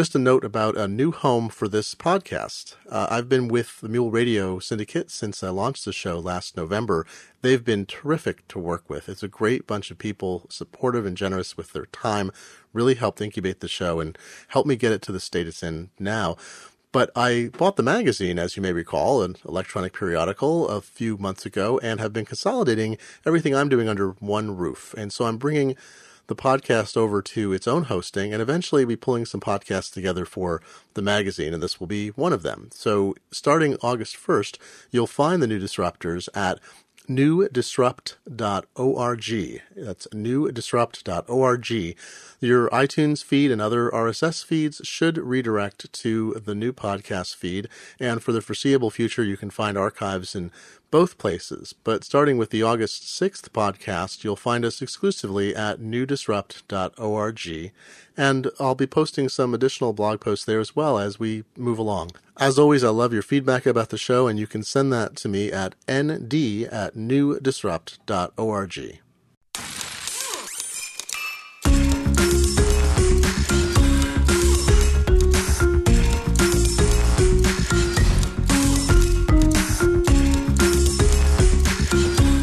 just a note about a new home for this podcast. Uh, I've been with the Mule Radio Syndicate since I launched the show last November. They've been terrific to work with. It's a great bunch of people, supportive and generous with their time, really helped incubate the show and helped me get it to the state it's in now. But I bought the magazine, as you may recall, an electronic periodical a few months ago and have been consolidating everything I'm doing under one roof. And so I'm bringing the podcast over to its own hosting and eventually be pulling some podcasts together for the magazine. And this will be one of them. So starting August 1st, you'll find the new disruptors at newdisrupt.org. That's newdisrupt.org. Your iTunes feed and other RSS feeds should redirect to the new podcast feed. And for the foreseeable future, you can find archives in both places. But starting with the August 6th podcast, you'll find us exclusively at newdisrupt.org. And I'll be posting some additional blog posts there as well as we move along. As always, I love your feedback about the show, and you can send that to me at nd at newdisrupt.org.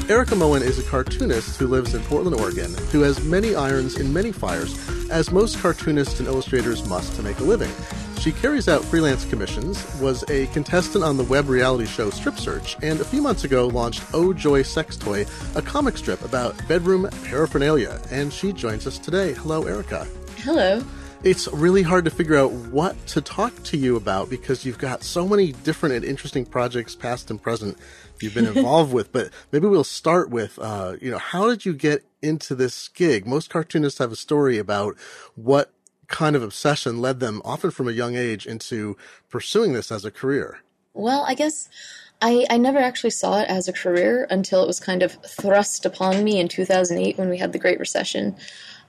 Erika Moen is a cartoonist who lives in Portland, Oregon, who has many irons in many fires, as most cartoonists and illustrators must to make a living. She carries out freelance commissions, was a contestant on the web reality show Strip Search, and a few months ago launched Oh Joy Sex Toy, a comic strip about bedroom paraphernalia. And she joins us today. Hello, Erika. Hello. It's really hard to figure out what to talk to you about because you've got so many different and interesting projects, past and present, you've been involved with. But maybe we'll start with, uh, you know, how did you get into this gig? Most cartoonists have a story about what kind of obsession led them, often from a young age, into pursuing this as a career. Well, I guess I, I never actually saw it as a career until it was kind of thrust upon me in 2008 when we had the Great Recession.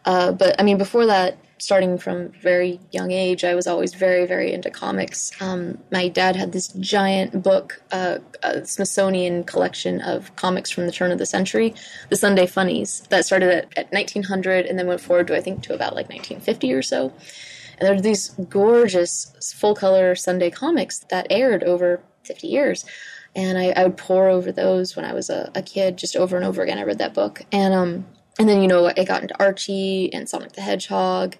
Uh, but I mean, before that, starting from very young age, I was always very, very into comics. Um, my dad had this giant book, uh, Smithsonian collection of comics from the turn of the century, the Sunday Funnies, that started at, at 1900 and then went forward to I think to about like 1950 or so. And there are these gorgeous full color Sunday comics that aired over 50 years. And I, I would pour over those when I was a, a, kid, just over and over again. I read that book. And um, and then you know I got into Archie and Sonic the Hedgehog,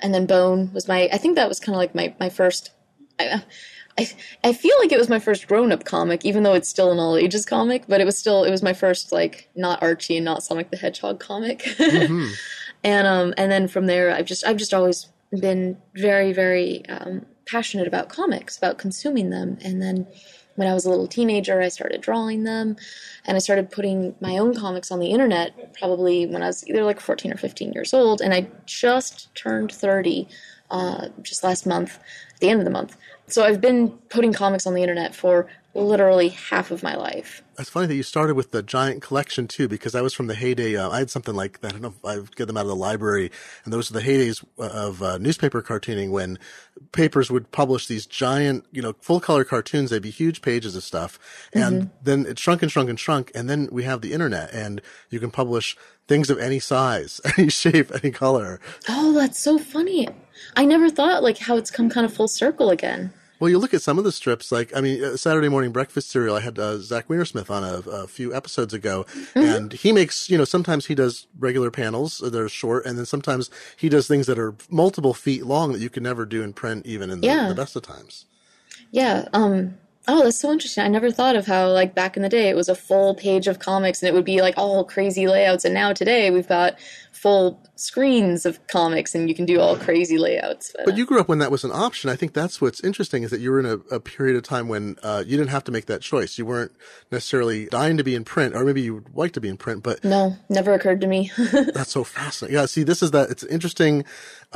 and then Bone was my. I think that was kind of like my my first. I, I, I feel like it was my first grown up comic, even though it's still an all ages comic. But it was still it was my first like not Archie and not Sonic the Hedgehog comic. Mm-hmm. and um and then from there I've just I've just always been very very um, passionate about comics, about consuming them, and then when I was a little teenager, I started drawing them and I started putting my own comics on the internet probably when I was either like 14 or 15 years old. And I just turned 30 uh, just last month, at the end of the month. So I've been putting comics on the internet for literally half of my life. It's funny that you started with the giant collection too, because I was from the heyday. Uh, I had something like that. I don't know if I get them out of the library, and those are the heydays of uh, newspaper cartooning when papers would publish these giant, you know, full color cartoons. They'd be huge pages of stuff, and mm-hmm. then it shrunk and shrunk and shrunk, and then we have the internet, and you can publish things of any size, any shape, any color. Oh, that's so funny. I never thought like how it's come kind of full circle again. Well, you look at some of the strips, like, I mean, uh, Saturday Morning Breakfast Cereal, I had uh, Zach Weinersmith on a, a, few episodes ago, mm-hmm. and he makes, you know, sometimes he does regular panels that are short, and then sometimes he does things that are multiple feet long that you can never do in print, even in the, yeah. the best of times. Yeah. Um, oh, that's so interesting. I never thought of how, like, back in the day, it was a full page of comics and it would be like all crazy layouts, and now today we've got full screens of comics and you can do all crazy layouts. But, but you grew up when that was an option. I think that's what's interesting is that you were in a, a period of time when uh, you didn't have to make that choice. You weren't necessarily dying to be in print, or maybe you would like to be in print, but no, never occurred to me. that's so fascinating. Yeah, see, this is that. It's interesting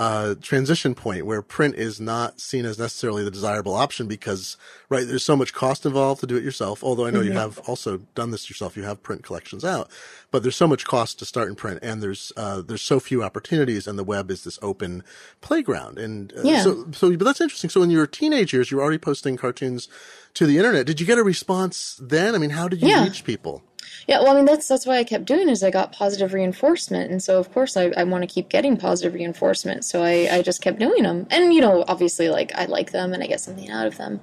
uh, transition point where print is not seen as necessarily the desirable option because, right, there's so much cost involved to do it yourself. Although I know mm-hmm. you have also done this yourself, you have print collections out, but there's so much cost to start in print, and there's uh, there's so few opportunities, and the web is this open playground. And uh, yeah. so, so, but that's interesting. So in your teenage years, you were already posting cartoons to the internet. Did you get a response then? I mean, how did you yeah. reach people? Yeah, well, I mean that's that's why I kept doing is I got positive reinforcement, and so of course I, I want to keep getting positive reinforcement. So I, I just kept doing them, and you know obviously like I like them and I get something out of them,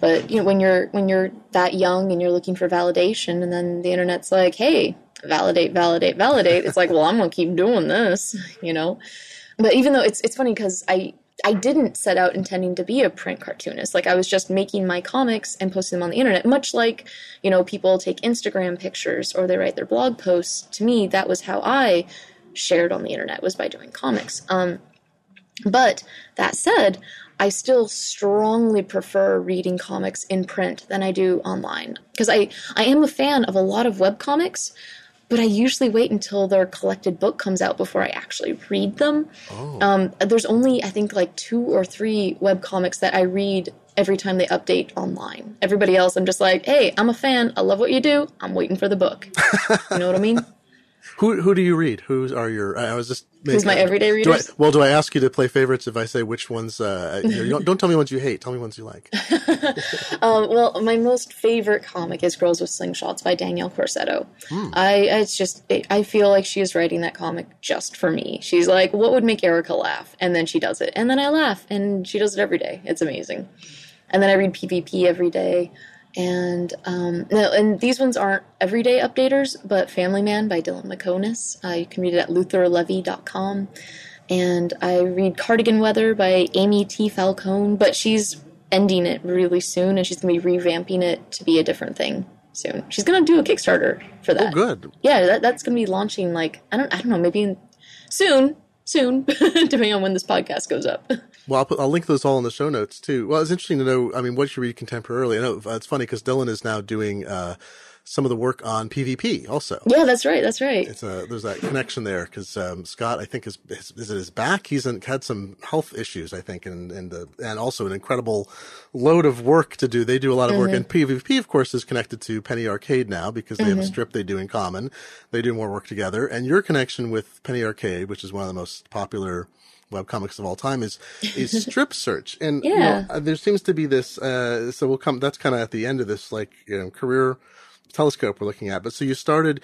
but you know when you're when you're that young and you're looking for validation, and then the internet's like, hey, validate, validate, validate. It's like, well, I'm gonna keep doing this, you know. But even though it's it's funny because I I didn't set out intending to be a print cartoonist. Like I was just making my comics and posting them on the internet, much like, you know, people take Instagram pictures or they write their blog posts. To me, that was how I shared on the internet was by doing comics. Um, but that said, I still strongly prefer reading comics in print than I do online because I, I am a fan of a lot of web comics, but I usually wait until their collected book comes out before I actually read them. Oh. Um, there's only, I think, like two or three web comics that I read every time they update online. Everybody else, I'm just like, hey, I'm a fan. I love what you do. I'm waiting for the book. you know what I mean? Who who do you read? Who are your? I was just. Who's my everyday readers? Do I, well, do I ask you to play favorites if I say which ones? Uh, you know, don't, don't, tell me ones you hate. Tell me ones you like. um, well, my most favorite comic is Girls with Slingshots by Danielle Corsetto. Hmm. I it's just it, I feel like she is writing that comic just for me. She's like, what would make Erika laugh, and then she does it, and then I laugh, and she does it every day. It's amazing. And then I read PvP every day. And um, no, and these ones aren't everyday updaters, but Family Man by Dylan Meconis. Uh, you can read it at lutherlevy.com. And I read Cardigan Weather by Amy T. Falcone, but she's ending it really soon, and she's going to be revamping it to be a different thing soon. She's going to do a Kickstarter for that. Oh, good. Yeah, that, that's going to be launching like I don't I don't know maybe in, soon, soon, depending on when this podcast goes up. Well, I'll, put, I'll link those all in the show notes too. Well, it's interesting to know. I mean, what you read contemporarily. I know uh, it's funny because Dylan is now doing uh, some of the work on PvP also. Yeah, that's right. That's right. It's a, there's that connection there because um, Scott, I think, is, is, is it his back? He's had some health issues, I think, and and the, and also an incredible load of work to do. They do a lot of work, mm-hmm. and PvP, of course, is connected to Penny Arcade now because they mm-hmm. have a mm-hmm. strip they do in common. They do more work together, and your connection with Penny Arcade, which is one of the most popular web comics of all time is is strip search and yeah. you know, uh, there seems to be this uh, so we'll come that's kind of at the end of this like you know career telescope we're looking at but so you started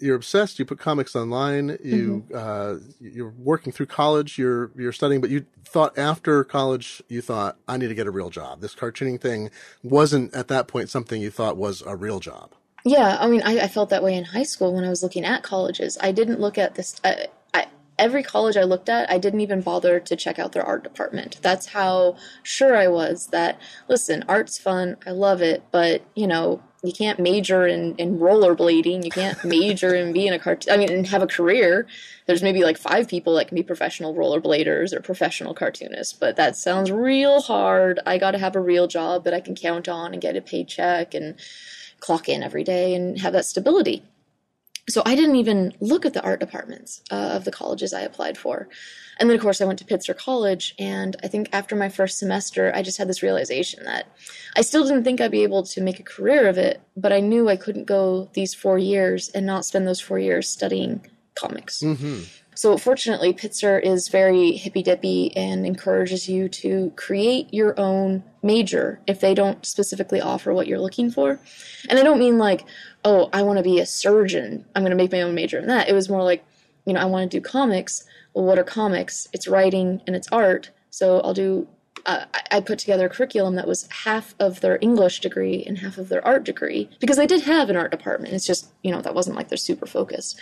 you're obsessed you put comics online you mm-hmm. uh, you're working through college you're you're studying but you thought after college you thought i need to get a real job this cartooning thing wasn't at that point something you thought was a real job yeah, I mean, I, I, felt that way in high school when I was looking at colleges. I didn't look at this. Every college I looked at, I didn't even bother to check out their art department. That's how sure I was that, listen, art's fun, I love it, but, you know, you can't major in, in rollerblading. You can't major in being a cartoon. I mean, and have a career. There's maybe like five people that can be professional rollerbladers or professional cartoonists, but that sounds real hard. I got to have a real job that I can count on and get a paycheck and clock in every day and have that stability so I didn't even look at the art departments uh, of the colleges I applied for. And then, of course, I went to Pitzer College. And I think after my first semester, I just had this realization that I still didn't think I'd be able to make a career of it, but I knew I couldn't go these four years and not spend those four years studying comics. Mm-hmm. So, fortunately, Pitzer is very hippy dippy and encourages you to create your own major if they don't specifically offer what you're looking for. And I don't mean like, oh, I want to be a surgeon. I'm going to make my own major in that. It was more like, you know, I want to do comics. Well, what are comics? It's writing and it's art. So I'll do. Uh, I put together a curriculum that was half of their English degree and half of their art degree because they did have an art department. It's just you know that wasn't like their super focus.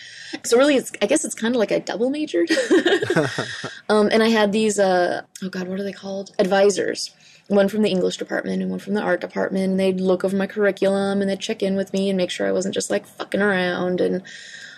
So really, it's I guess it's kind of like I double majored. um, and I had these. Uh, oh God, what are they called? Advisors one from the English department and one from the art department. And they'd look over my curriculum and they'd check in with me and make sure I wasn't just like fucking around. And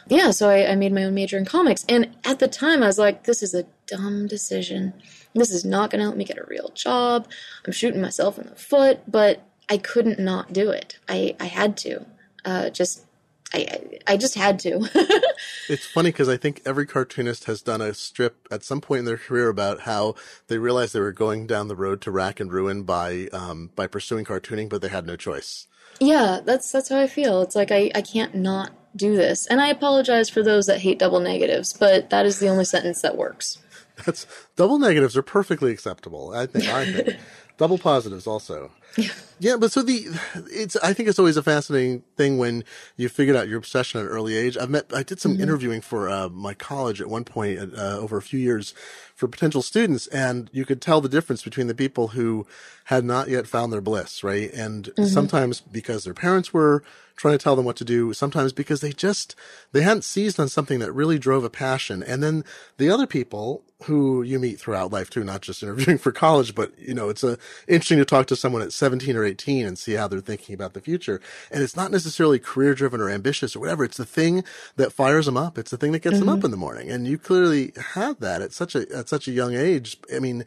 yeah, so I, I made my own major in comics. And at the time, I was like, this is a dumb decision. This is not going to help me get a real job. I'm shooting myself in the foot, but I couldn't not do it. I, I had to. Uh, just I, I just had to. it's funny because I think every cartoonist has done a strip at some point in their career about how they realized they were going down the road to rack and ruin by um, by pursuing cartooning, but they had no choice. Yeah, that's that's how I feel. It's like I, I can't not do this, and I apologize for those that hate double negatives, but that is the only sentence that works. That's double negatives are perfectly acceptable. I think. I think double positives also. Yeah. Yeah, but so the it's I think it's always a fascinating thing when you figured out your obsession at an early age. I've met I did some mm-hmm. interviewing for uh, my college at one point uh, over a few years for potential students, and you could tell the difference between the people who had not yet found their bliss, right? And mm-hmm. sometimes because their parents were trying to tell them what to do, sometimes because they just they hadn't seized on something that really drove a passion, and then the other people who you meet throughout life too, not just interviewing for college, but you know, it's a interesting to talk to someone at 17 or 18 and see how they're thinking about the future. And it's not necessarily career driven or ambitious or whatever. It's the thing that fires them up. It's the thing that gets mm-hmm. them up in the morning. And you clearly had that at such a, at such a young age. I mean,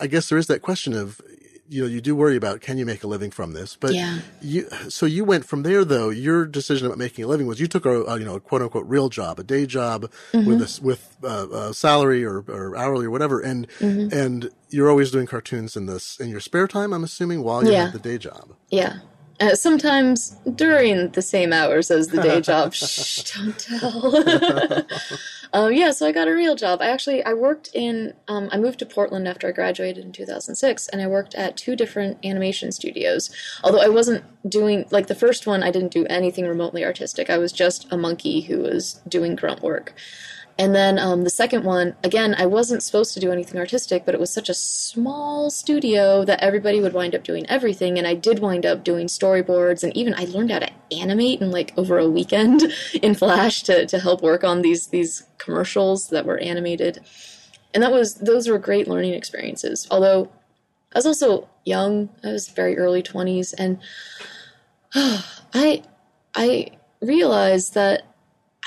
I guess there is that question of, you know, you do worry about can you make a living from this? But yeah. you, so you went from there though. Your decision about making a living was you took a, a you know, a quote unquote real job, a day job mm-hmm. with a, with a, a salary or, or, hourly or whatever, and mm-hmm. and you're always doing cartoons in this in your spare time. I'm assuming while you yeah. have the day job. Yeah. Uh, sometimes during the same hours as the day job. Shh, don't tell. um, yeah, so I got a real job. I actually I worked in. Um, I moved to Portland after I graduated in 2006, and I worked at two different animation studios. Although I wasn't doing like the first one, I didn't do anything remotely artistic. I was just a monkey who was doing grunt work. And then um, the second one, again, I wasn't supposed to do anything artistic, but it was such a small studio that everybody would wind up doing everything. And I did wind up doing storyboards, and even I learned how to animate in like over a weekend in Flash to, to help work on these these commercials that were animated. And that was those were great learning experiences. Although I was also young, I was very early twenties, and I I realized that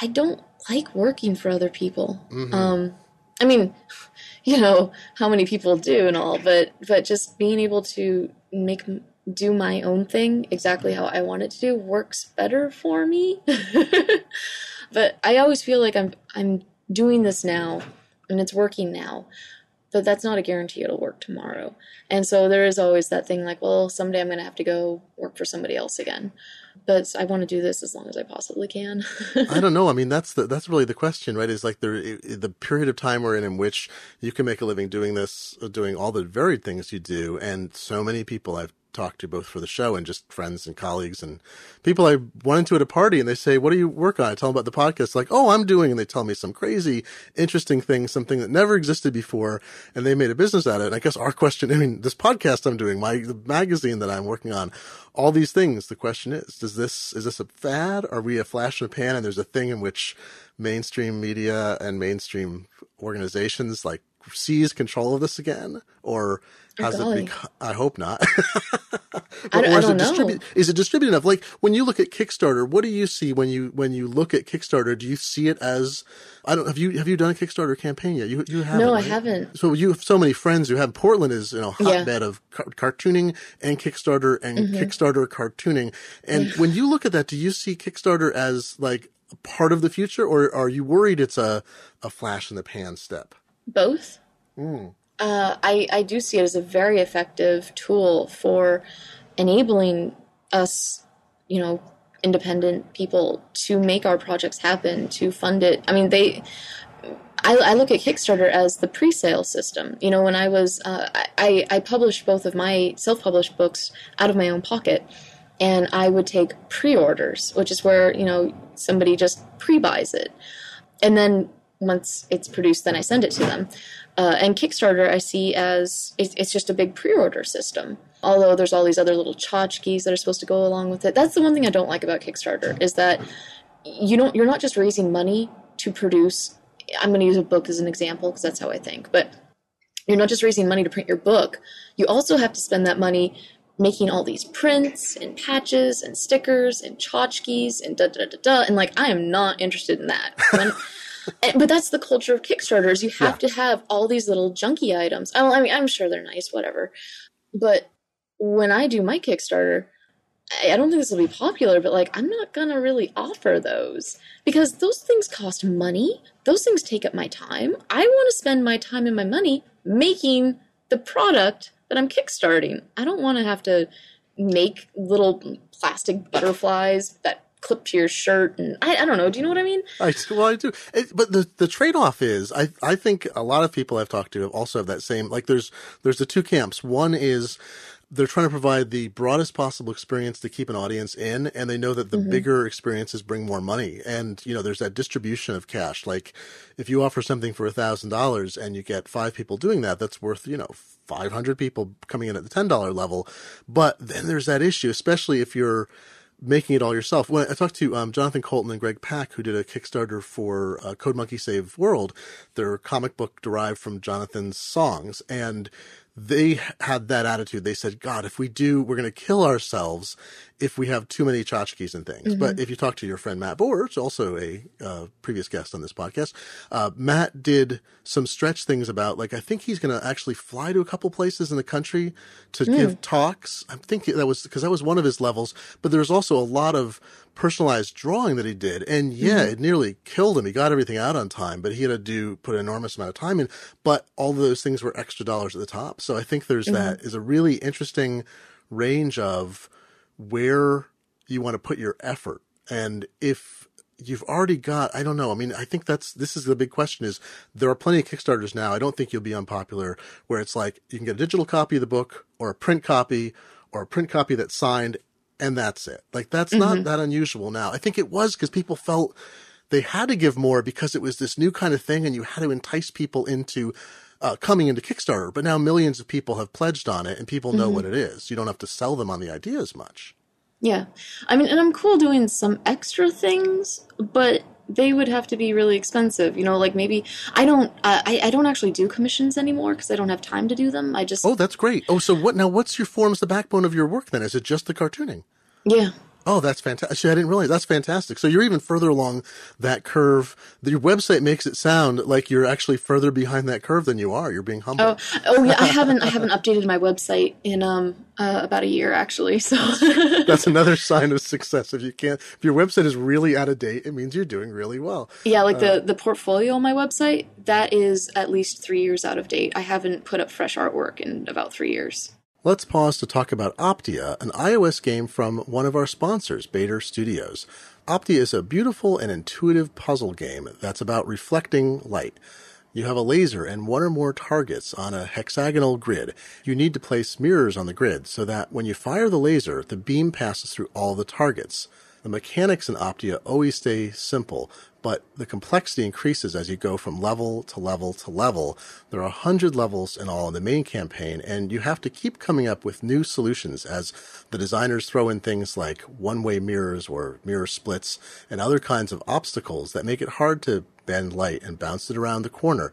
I don't like working for other people. Mm-hmm. Um, I mean, you know how many people do and all, but but just being able to make do my own thing exactly how I want it to do works better for me. but I always feel like I'm I'm doing this now and it's working now. But that's not a guarantee it'll work tomorrow. And so there is always that thing like, well, someday I'm going to have to go work for somebody else again but I want to do this as long as I possibly can. I don't know. I mean, that's the, that's really the question, right? Is like the the period of time we're in in which you can make a living doing this, doing all the varied things you do, and so many people I've talk to both for the show and just friends and colleagues and people I run into at a party and they say, what do you work on? I tell them about the podcast, like, oh, I'm doing, and they tell me some crazy, interesting thing, something that never existed before, and they made a business out of it. And I guess our question, I mean, this podcast I'm doing, my the magazine that I'm working on, all these things, the question is, does this, is this a fad? Are we a flash in the pan? And there's a thing in which mainstream media and mainstream organizations like seize control of this again? Or has it become, I hope not. I, I don't know. Distribu- is it distributed enough? Like when you look at Kickstarter, what do you see when you when you look at Kickstarter? Do you see it as I don't have you have you done a Kickstarter campaign yet? You you haven't. No, right? I haven't. So you have so many friends who have Portland is you know hotbed yeah. of car- cartooning and Kickstarter and mm-hmm. Kickstarter cartooning. And yeah. when you look at that, do you see Kickstarter as like part of the future, or are you worried it's a a flash in the pan step? Both. Mm uh, I, I do see it as a very effective tool for enabling us, you know, independent people to make our projects happen, to fund it. I mean, they. I, I look at Kickstarter as the pre-sale system. You know, when I was, uh, I, I published both of my self-published books out of my own pocket, and I would take pre-orders, which is where you know somebody just pre-buys it, and then once it's produced, then I send it to them. Uh, and Kickstarter, I see as it's, it's just a big pre-order system. Although there's all these other little tchotchkes that are supposed to go along with it. That's the one thing I don't like about Kickstarter is that you don't you're not just raising money to produce. I'm going to use a book as an example because that's how I think. But you're not just raising money to print your book. You also have to spend that money making all these prints and patches and stickers and tchotchkes and da da da da. And like, I am not interested in that. When, but that's the culture of Kickstarters. You have yeah. to have all these little junky items. Oh, I mean, I'm sure they're nice, whatever. But when I do my Kickstarter, I don't think this will be popular, but like, I'm not gonna really offer those because those things cost money. Those things take up my time. I want to spend my time and my money making the product that I'm kickstarting. I don't want to have to make little plastic butterflies that clip to your shirt, and I, I don't know. Do you know what I mean? I well, I do. It, but the the trade off is, I I think a lot of people I've talked to also have that same like. There's there's the two camps. One is they're trying to provide the broadest possible experience to keep an audience in and they know that the mm-hmm. bigger experiences bring more money and you know there's that distribution of cash like if you offer something for a thousand dollars and you get five people doing that that's worth you know 500 people coming in at the $10 level but then there's that issue especially if you're making it all yourself. When I talked to um, Jonathan Coulton and Greg Pak, who did a Kickstarter for uh, Code Monkey Save World, their comic book derived from Jonathan's songs, and they had that attitude. They said, God, if we do, we're going to kill ourselves if we have too many tchotchkes and things. Mm-hmm. But if you talk to your friend Matt Bors, also a uh, previous guest on this podcast, uh, Matt did some stretch things about, like, I think he's going to actually fly to a couple places in the country to mm. give talks. I think that was because that was one of his levels, but there's also a lot of personalized drawing that he did. And yeah, mm-hmm. it nearly killed him. He got everything out on time, but he had to do, put an enormous amount of time in. But all of those things were extra dollars at the top. So I think there's mm-hmm. that is a really interesting range of, where you want to put your effort. And if you've already got, I don't know. I mean, I think that's, this is the big question is there are plenty of Kickstarters now. I don't think you'll be unpopular where it's like you can get a digital copy of the book or a print copy or a print copy that's signed and that's it. Like that's mm-hmm. not that unusual now. I think it was because people felt they had to give more because it was this new kind of thing and you had to entice people into uh, coming into Kickstarter, but now millions of people have pledged on it and people know mm-hmm. what it is. You don't have to sell them on the idea as much. Yeah. I mean, and I'm cool doing some extra things, but they would have to be really expensive. You know, like maybe I don't, uh, I, I don't actually do commissions anymore because I don't have time to do them. I just. Oh, that's great. Oh, so what now? What's your forms the backbone of your work then? Is it just the cartooning? Yeah. Oh, that's fantastic. I didn't realize that's fantastic. So you're even further along that curve. Your website makes it sound like you're actually further behind that curve than you are. You're being humble. Oh, oh yeah. I haven't, I haven't updated my website in, um, uh, about a year actually. So that's another sign of success. If you can't, if your website is really out of date, it means you're doing really well. Yeah. Like uh, the, the portfolio on my website, that is at least three years out of date. I haven't put up fresh artwork in about three years. Let's pause to talk about Optia, an iOS game from one of our sponsors, Bader Studios. Optia is a beautiful and intuitive puzzle game that's about reflecting light. You have a laser and one or more targets on a hexagonal grid. You need to place mirrors on the grid so that when you fire the laser, the beam passes through all the targets. The mechanics in Optia always stay simple, but the complexity increases as you go from level to level to level. There are a hundred levels in all in the main campaign, and you have to keep coming up with new solutions as the designers throw in things like one-way mirrors or mirror splits and other kinds of obstacles that make it hard to bend light and bounce it around the corner.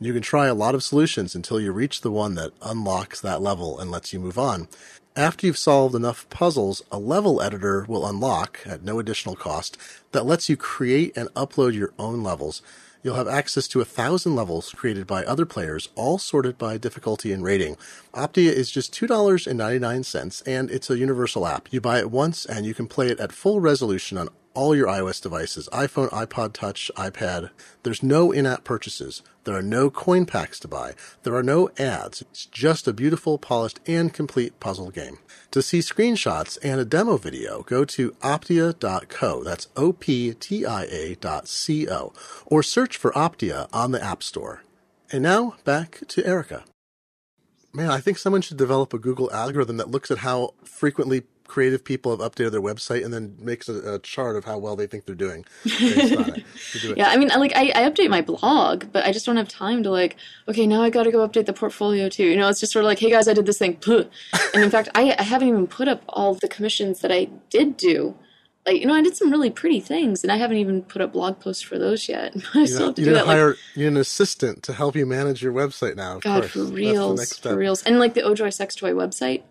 You can try a lot of solutions until you reach the one that unlocks that level and lets you move on. After you've solved enough puzzles, a level editor will unlock at no additional cost that lets you create and upload your own levels. You'll have access to a thousand levels created by other players, all sorted by difficulty and rating. Optia is just $2.99 and it's a universal app. You buy it once and you can play it at full resolution on all your iOS devices iPhone, iPod Touch, iPad. There's no in app purchases. There are no coin packs to buy. There are no ads. It's just a beautiful, polished, and complete puzzle game. To see screenshots and a demo video, go to optia.co. That's O P T I A dot C O. Or search for Optia on the App Store. And now back to Erika. Man, I think someone should develop a Google algorithm that looks at how frequently creative people have updated their website and then makes a, a chart of how well they think they're doing. yeah, I mean, like I, I update my blog, but I just don't have time to like. Okay, now I got to go update the portfolio too. You know, it's just sort of like, hey guys, I did this thing. And in fact, I, I haven't even put up all the commissions that I did do. Like you know, I did some really pretty things, and I haven't even put up blog posts for those yet. I you still have to you do that. Hire, like, you an assistant to help you manage your website now. God, course. for reals, for reals, and like the Ojoy sex toy website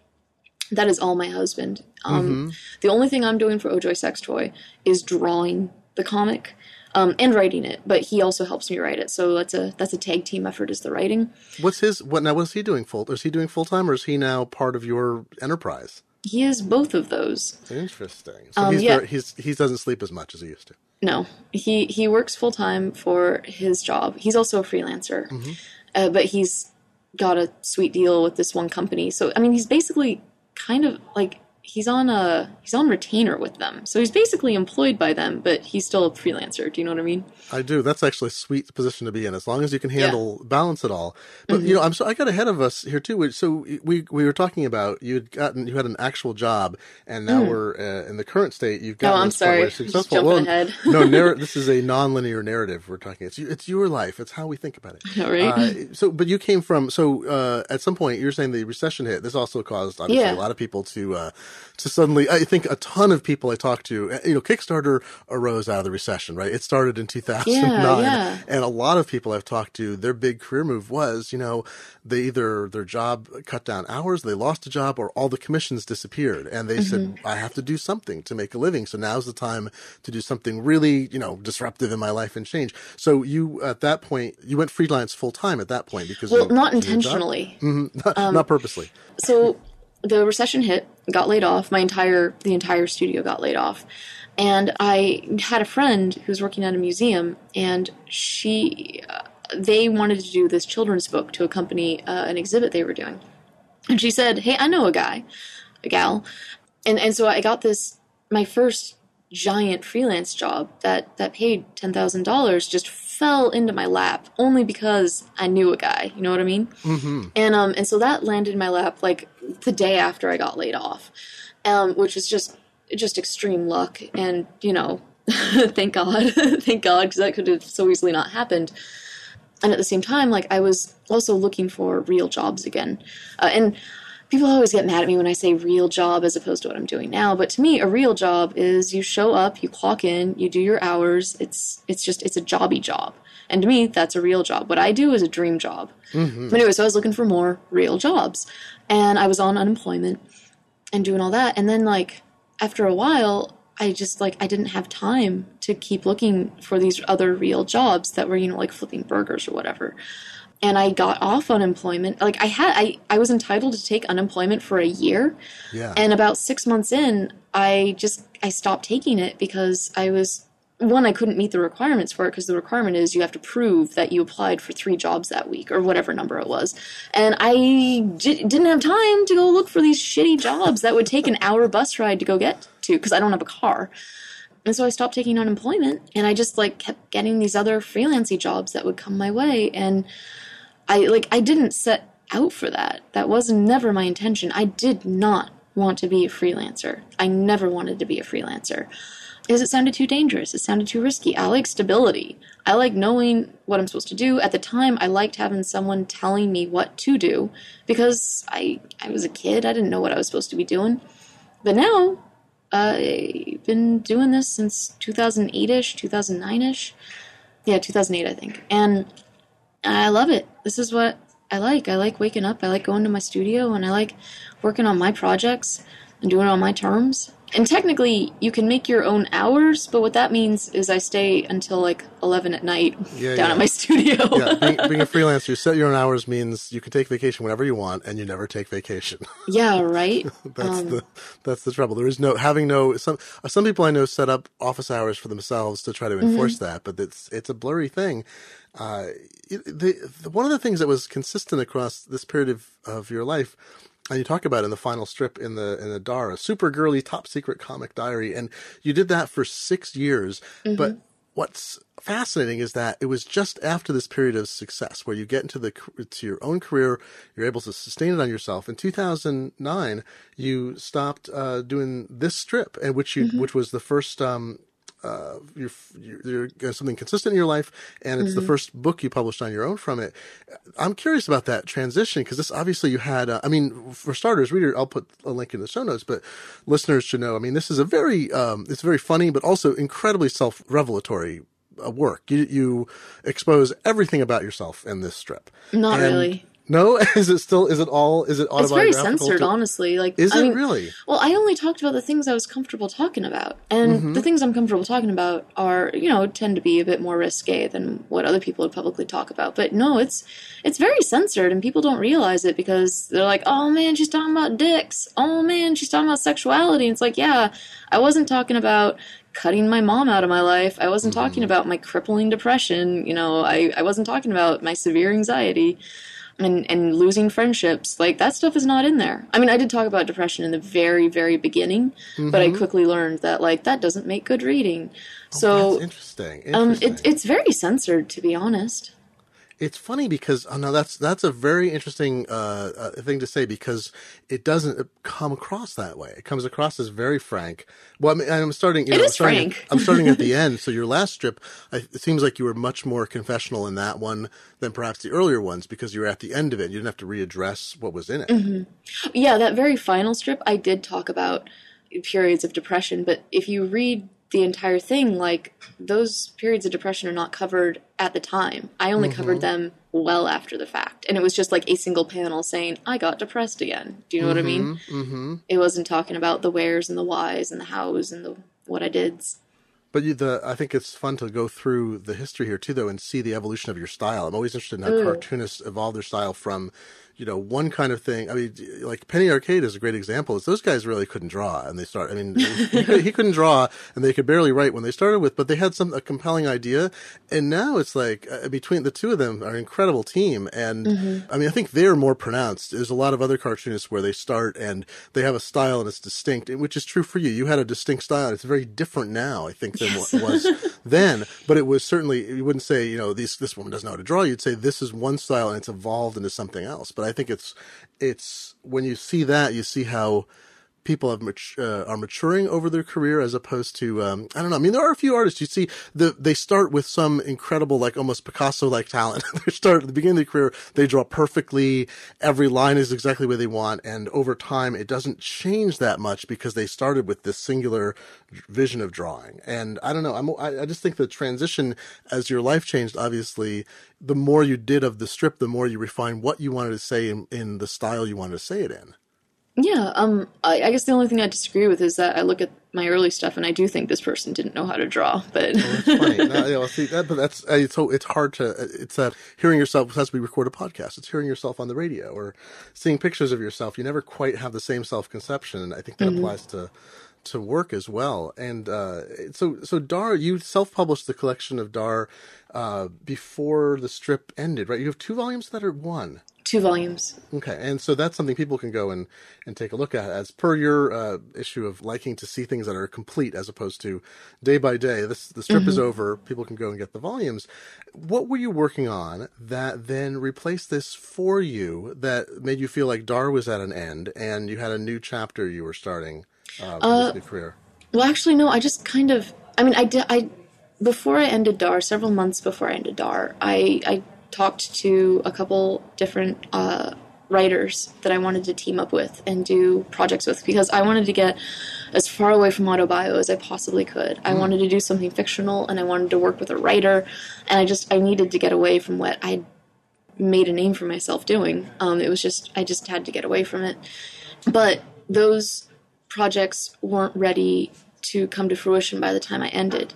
that is all my husband. Um, mm-hmm. The only thing I'm doing for Ojoy Sex Toy is drawing the comic um, and writing it, but he also helps me write it. So that's a that's a tag team effort. Is the writing? What's his what now? What's he doing full? Is he doing full time, or is he now part of your enterprise? He is both of those. Interesting. So um, he's, yeah. he's he doesn't sleep as much as he used to. No, he he works full time for his job. He's also a freelancer, mm-hmm. uh, but he's got a sweet deal with this one company. So I mean, he's basically kind of like he's on a he's on retainer with them. So he's basically employed by them, but he's still a freelancer. Do you know what I mean? I do. That's actually a sweet position to be in, as long as you can handle yeah. balance it all. But mm-hmm. you know, I'm so I got ahead of us here too. So we we were talking about you had gotten you had an actual job, and now mm. we're uh, in the current state. You've got. Oh, I'm sorry. Successful. Well, ahead. no, narr- this is a non-linear narrative. We're talking. It's it's your life. It's how we think about it. All right. Uh, so, but you came from so uh, at some point you're saying the recession hit. This also caused obviously yeah. a lot of people to uh, to suddenly. I think a ton of people I talked to, uh, you know, Kickstarter arose out of the recession, right? It started in 2009, yeah, yeah. and a lot of people I've talked to, their big career move was, you know, they either their job cut down hours, they lost a job, or all the commissions disappeared, and they mm-hmm. said, I have to do something to make a living. So now's the time to do something really, you know, disruptive in my life and change. So you at that point, you went freelance full time at that point because well, not intentionally, mm-hmm. not, um, not purposely. So the recession hit, got laid off. My entire the entire studio got laid off, and I had a friend who was working at a museum, and she uh, they wanted to do this children's book to accompany uh, an exhibit they were doing, and she said, "Hey, I know a guy, a gal," and and so I got this my first giant freelance job that that paid ten thousand dollars just fell into my lap only because I knew a guy. You know what I mean? Mm-hmm. And um, and so that landed in my lap like the day after I got laid off, um, which is just just extreme luck. And you know, thank God, thank God, because that could have so easily not happened. And at the same time, like I was also looking for real jobs again, uh, and people always get mad at me when I say real job as opposed to what I'm doing now. But to me, a real job is you show up, you clock in, you do your hours. It's it's just it's a jobby job. And to me, that's a real job. What I do is a dream job. Mm-hmm. But anyway, so I was looking for more real jobs. And I was on unemployment and doing all that. And then like after a while, I just like I didn't have time to keep looking for these other real jobs that were, you know, like flipping burgers or whatever and I got off unemployment. Like I had, I, I was entitled to take unemployment for a year. Yeah. And about six months in, I just, I stopped taking it because I was, one, I couldn't meet the requirements for it because the requirement is you have to prove that you applied for three jobs that week or whatever number it was. And I j- didn't have time to go look for these shitty jobs that would take an hour bus ride to go get to because I don't have a car. And so I stopped taking unemployment and I just like kept getting these other freelancing jobs that would come my way. And I like I didn't set out for that. That was never my intention. I did not want to be a freelancer. I never wanted to be a freelancer. Because it sounded too dangerous. It sounded too risky. I like stability. I like knowing what I'm supposed to do. At the time, I liked having someone telling me what to do because I I was a kid. I didn't know what I was supposed to be doing. But now, I've been doing this since 2008ish, 2009ish. Yeah, 2008, I think. And I love it. This is what I like. I like waking up. I like going to my studio and I like working on my projects and doing it on my terms. And technically, you can make your own hours, but what that means is I stay until like 11 at night yeah, down yeah. at my studio. yeah, being, being, a freelancer, you set your own hours means you can take vacation whenever you want, and you never take vacation. Yeah, right. that's um, the that's the trouble. There is no having no some some people I know set up office hours for themselves to try to enforce mm-hmm. that, but it's it's a blurry thing. Uh, the, the, one of the things that was consistent across this period of, of your life, and you talk about in the final strip in the in the Dara, super girly top secret comic diary, and you did that for six years. Mm-hmm. But what's fascinating is that it was just after this period of success where you get into the to your own career, you're able to sustain it on yourself. In 2009, you stopped uh, doing this strip, and which you mm-hmm. which was the first um, uh, you're, you're, you're, something consistent in your life, and it's mm-hmm. the first book you published on your own from it. I'm curious about that transition because this obviously you had. Uh, I mean, for starters, reader, I'll put a link in the show notes, but listeners should know. I mean, this is a very, um, it's very funny, but also incredibly self-revelatory uh, work. You you expose everything about yourself in this strip. Not and, really. No, is it still? Is it all? Is it automatically? It's very censored, to, honestly. Like, is I it mean, really? Well, I only talked about the things I was comfortable talking about, and mm-hmm. the things I'm comfortable talking about are, you know, tend to be a bit more risque than what other people would publicly talk about. But no, it's it's very censored, and people don't realize it because they're like, "Oh man, she's talking about dicks. Oh man, she's talking about sexuality." And it's like, yeah, I wasn't talking about cutting my mom out of my life. I wasn't mm-hmm. talking about my crippling depression. You know, I I wasn't talking about my severe anxiety and and losing friendships like that stuff is not in there i mean i did talk about depression in the very very beginning mm-hmm. but i mm-hmm. quickly learned that like that doesn't make good reading oh, so interesting, interesting. um it, it's very censored to be honest it's funny because oh no, that's that's a very interesting uh, uh, thing to say because it doesn't come across that way. It comes across as very frank. Well, I mean, I'm starting. You it know, is I'm starting, frank. I'm starting at the end. So your last strip, I, it seems like you were much more confessional in that one than perhaps the earlier ones because you were at the end of it. You didn't have to readdress what was in it. Mm-hmm. Yeah, that very final strip, I did talk about periods of depression, but if you read the entire thing, like those periods of depression are not covered at the time. I only mm-hmm. covered them well after the fact. And it was just like a single panel saying, I got depressed again. Do you know mm-hmm. what I mean? Mm-hmm. mm-hmm. It wasn't talking about the wheres and the whys and the hows and the what I did. But you, the I think it's fun to go through the history here too, though, and see the evolution of your style. I'm always interested in how Ooh. cartoonists evolve their style from you know, one kind of thing. I mean, like Penny Arcade is a great example. Is those guys really couldn't draw, and they start. I mean, he, he, couldn't draw, and they could barely write when they started with, but they had some a compelling idea, and now it's like uh, between the two of them are an incredible team. And mm-hmm. I mean, I think they're more pronounced. There's a lot of other cartoonists where they start and they have a style and it's distinct, which is true for you. You had a distinct style, and it's very different now, I think, than yes. what it was then. But it was certainly you wouldn't say, you know, this this woman doesn't know how to draw. You'd say this is one style and it's evolved into something else. But but I think it's it's when you see that you see how people have mat- uh, are maturing over their career as opposed to um, I don't know. I mean, there are a few artists you see the they start with some incredible like almost Picasso like talent. they start at the beginning of their career, they draw perfectly. Every line is exactly where they want, and over time, it doesn't change that much because they started with this singular vision of drawing. And I don't know. I'm I, I just think the transition as your life changed, obviously. The more you did of the strip, the more you refine what you wanted to say in, in the style you wanted to say it in. Yeah, um, I, I, guess the only thing I disagree with is that I look at my early stuff and I do think this person didn't know how to draw. But well, that's funny. no, yeah, well, see, that, but that's uh, so it's hard to. It's that hearing yourself as we record a podcast. It's hearing yourself on the radio or seeing pictures of yourself. You never quite have the same self conception, and I think that mm-hmm. applies to to work as well. And uh, so, so Dar, you self-published the collection of Dar uh, before the strip ended, right? You have two volumes that are one two volumes. Okay, and so that's something people can go and, and take a look at as per your uh, issue of liking to see things that are complete as opposed to day by day. This the strip mm-hmm. is over. People can go and get the volumes. What were you working on that then replaced this for you that made you feel like Dar was at an end and you had a new chapter you were starting uh, uh, career? Well, actually, no. I just kind of. I mean, I did. I before I ended Dar, several months before I ended Dar, I I talked to a couple different uh, writers that I wanted to team up with and do projects with because I wanted to get as far away from autobio as I possibly could. I hmm. wanted to do something fictional and I wanted to work with a writer and I just I needed to get away from what I made a name for myself doing. Um, it was just I just had to get away from it. But those projects weren't ready to come to fruition by the time I ended.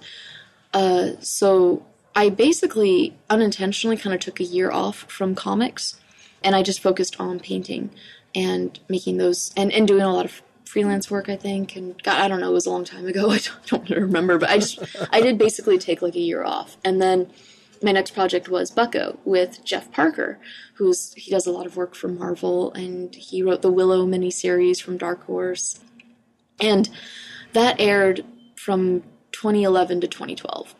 Uh, so I basically unintentionally kind of took a year off from comics and I just focused on painting and making those and, and doing a lot of freelance work, I think. And God, I don't know, it was a long time ago. I don't, don't remember, but I just, I did basically take like a year off. And then my next project was Bucko with Jeff Parker, who's, he does a lot of work for Marvel and he wrote the Willow miniseries from Dark Horse. And that aired from 2011 to 2012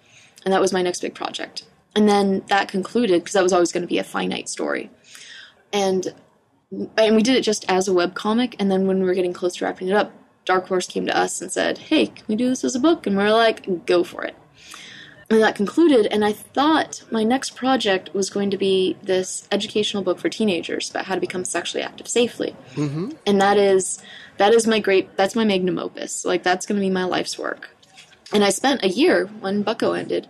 and that was my next big project. And then that concluded because that was always going to be a finite story, and and we did it just as a web comic. And then when we were getting close to wrapping it up, Dark Horse came to us and said, "Hey, can we do this as a book?" And we are like, "Go for it." And that concluded, and I thought my next project was going to be this educational book for teenagers about how to become sexually active safely. Mm-hmm. And that is that is my great that's my magnum opus. Like that's going to be my life's work. And I spent a year when Bucko ended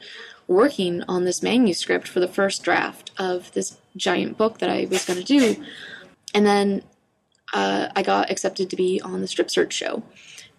working on this manuscript for the first draft of this giant book that I was going to do. And then uh, I got accepted to be on the Strip Search show.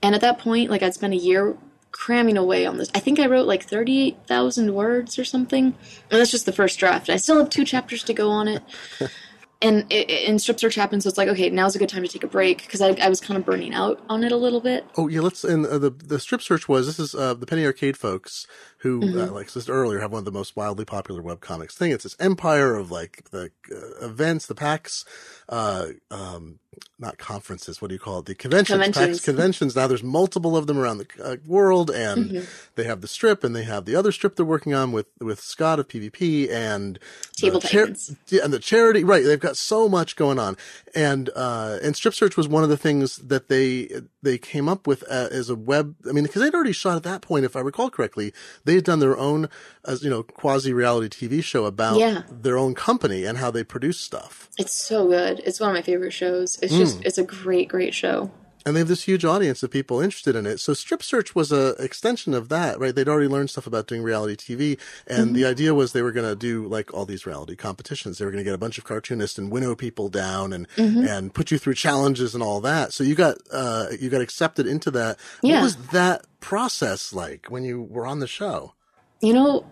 And at that point, like I'd spent a year cramming away on this. I think I wrote like 38,000 words or something. And that's just the first draft. I still have two chapters to go on it. and it, it- and strip search happened, so it's like okay, now's a good time to take a break because I, I was kind of burning out on it a little bit. Oh yeah, let's. And uh, the the strip search was this is uh, the Penny Arcade folks who, uh, like I said earlier, have one of the most wildly popular web comics thing. It's this empire of like the uh, events, the PAXes, uh, um, not conferences. What do you call it? The conventions, Conventions. Conventions. Now there's multiple of them around the uh, world, and Mm-hmm. they have the strip, and they have the other strip they're working on with with Scott of PvP and Table the char- yeah, and the charity, right? They've got so much going on, and uh, and strip search was one of the things that they they came up with uh, as a web. I mean, because they'd already shot at that point, if I recall correctly, they had done their own, as you know, quasi reality TV show about Yeah. their own company and how they produce stuff. It's so good. It's one of my favorite shows. It's Mm. just it's a great great show. And they have this huge audience of people interested in it. So Strip Search was a extension of that, right? They'd already learned stuff about doing reality TV. And the idea was they were going to do like all these reality competitions. They were going to get a bunch of cartoonists and winnow people down and, and put you through challenges and all that. So you got, uh, you got accepted into that. What Yeah. was that process like when you were on the show? You know,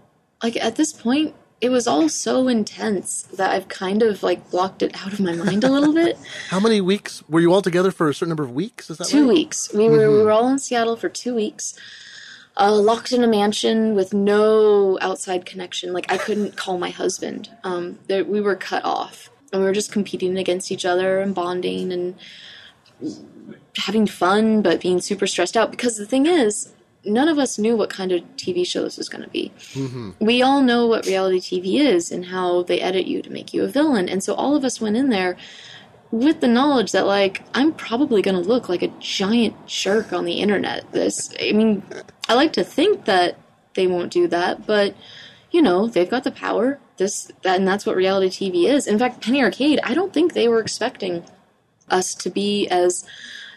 like at this point, it was all so intense that I've kind of like blocked it out of my mind a little bit. How many weeks were you all together for a certain number of weeks? Is that two right? weeks. We were we were all in Seattle for two weeks, uh, locked in a mansion with no outside connection. Like I couldn't call my husband. Um, there, we were cut off, and we were just competing against each other and bonding and having fun, but being super stressed out. Because the thing is. None of us knew what kind of TV show this was going to be. Mm-hmm. We all know what reality TV is and how they edit you to make you a villain. And so all of us went in there with the knowledge that like I'm probably going to look like a giant jerk on the internet. This I mean, I like to think that they won't do that, but you know, they've got the power. This that, and that's what reality TV is. In fact, Penny Arcade, I don't think they were expecting us to be as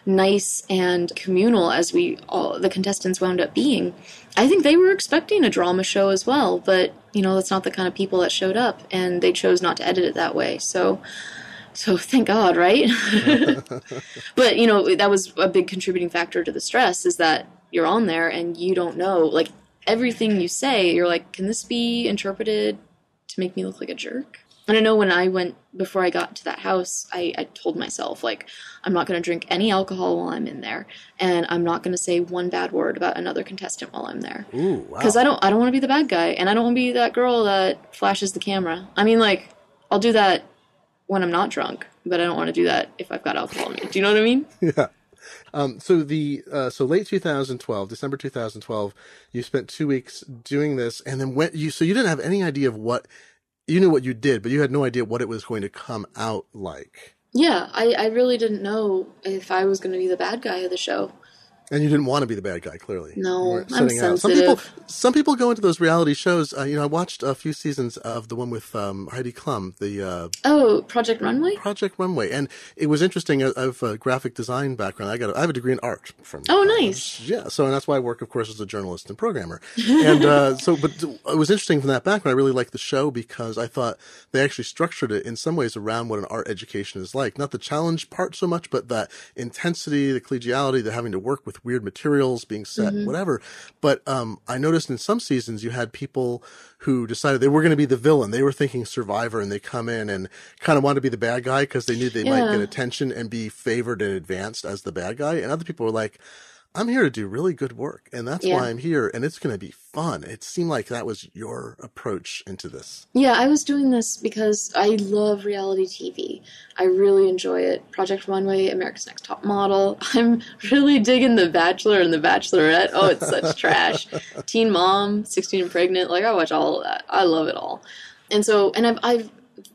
nice and communal as we all the contestants wound up being. I think they were expecting a drama show as well, but you know, that's not the kind of people that showed up and they chose not to edit it that way. So so thank God, right? but you know, that was a big contributing factor to the stress is that you're on there and you don't know like everything you say, you're like, can this be interpreted to make me look like a jerk? And I know when I went before I got to that house, I, I told myself like I'm not going to drink any alcohol while I'm in there, and I'm not going to say one bad word about another contestant while I'm there Ooh, wow. because I don't I don't want to be the bad guy, and I don't want to be that girl that flashes the camera. I mean, like I'll do that when I'm not drunk, but I don't want to do that if I've got alcohol in me. Do you know what I mean? yeah. Um, so the uh, so late 2012, December 2012, you spent two weeks doing this, and then went you. So you didn't have any idea of what you knew what you did, but you had no idea what it was going to come out like, Yeah, I, I really didn't know if I was going to be the bad guy of the show. And you didn't want to be the bad guy. Clearly, No, I'm setting out. Some people, some people go into those reality shows. Uh, you know, I watched a few seasons of the one with um, Heidi Klum, the uh, Oh, Project Runway. Project Runway, and it was interesting. I I have a graphic design background. I got a, I have a degree in art from. Oh, nice. Yeah, so and that's why I work, of course, as a journalist and programmer. And uh, so, but it was interesting from that background. I really liked the show because I thought they actually structured it in some ways around what an art education is like. Not the challenge part so much, but that intensity, the collegiality, the having to work with weird materials being set, whatever. But um, I noticed in some seasons you had people who decided they were going to be the villain. They were thinking Survivor, and they come in and kind of want to be the bad guy because they knew they might get attention and be favored and advanced as the bad guy. And other people were like, I'm here to do really good work, and that's Yeah. why I'm here, and it's going to be fun. It seemed like that was your approach into this. Yeah, I was doing this because I love reality TV. I really enjoy it. Project Runway, America's Next Top Model. I'm really digging The Bachelor and The Bachelorette. Oh, it's such trash. Teen Mom, 16 and Pregnant. Like, I watch all of that. I love it all. And so, and I've, I've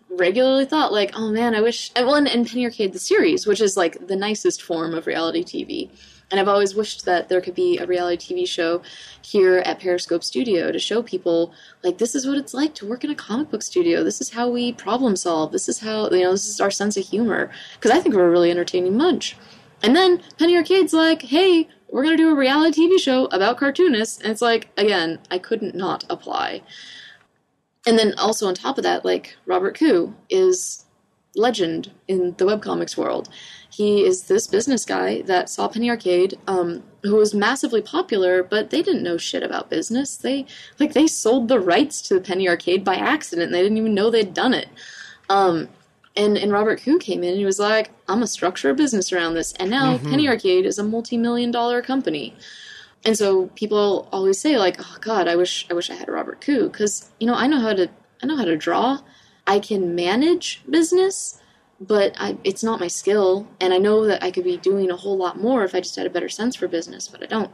regularly thought, like, oh man, I wish. And, well, and, and Penny Arcade, the series, which is like the nicest form of reality TV. And I've always wished that there could be a reality TV show here at Periscope Studio to show people, like, this is what it's like to work in a comic book studio. This is how we problem solve. This is how, you know, this is our sense of humor. Because I think we're a really entertaining bunch. And then Penny Arcade's like, hey, we're going to do a reality TV show about cartoonists. And it's like, again, I couldn't not apply. And then also on top of that, like, Robert Khoo is legend in the webcomics world. He is this business guy that saw Penny Arcade, um, who was massively popular, but they didn't know shit about business. They like they sold the rights to the Penny Arcade by accident. They didn't even know they'd done it. Um, And and Robert Khoo came in and he was like, I'm gonna structure a business around this. And now Mhm. Penny Arcade is a multi-million dollar company. And so people always say like, "Oh God, I wish I wish I had a Robert Khoo," because you know I know how to I know how to draw. I can manage business, but I, it's not my skill, and I know that I could be doing a whole lot more if I just had a better sense for business, but I don't.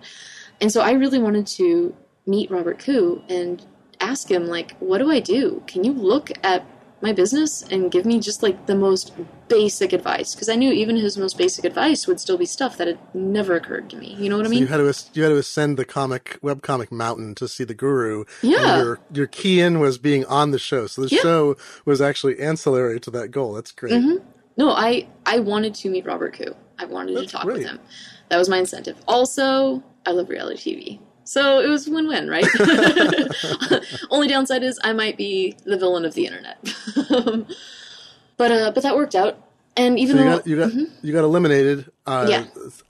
And so I really wanted to meet Robert Khoo and ask him like, "What do I do? Can you look at my business and give me just like the most basic advice?" Because I knew even his most basic advice would still be stuff that had never occurred to me. You know what I mean? you had to you had to ascend the comic webcomic mountain to see the guru. Yeah. And your your key in was being on the show. So the Yeah. show was actually ancillary to that goal. That's great. Mhm. No, I I wanted to meet Robert Khoo. I wanted That's to talk great. with him. That was my incentive. Also, I love reality TV. So it was win-win, right? Only downside is I might be the villain of the internet. but uh but that worked out. And even So you though got you got you got eliminated. Uh, Yeah.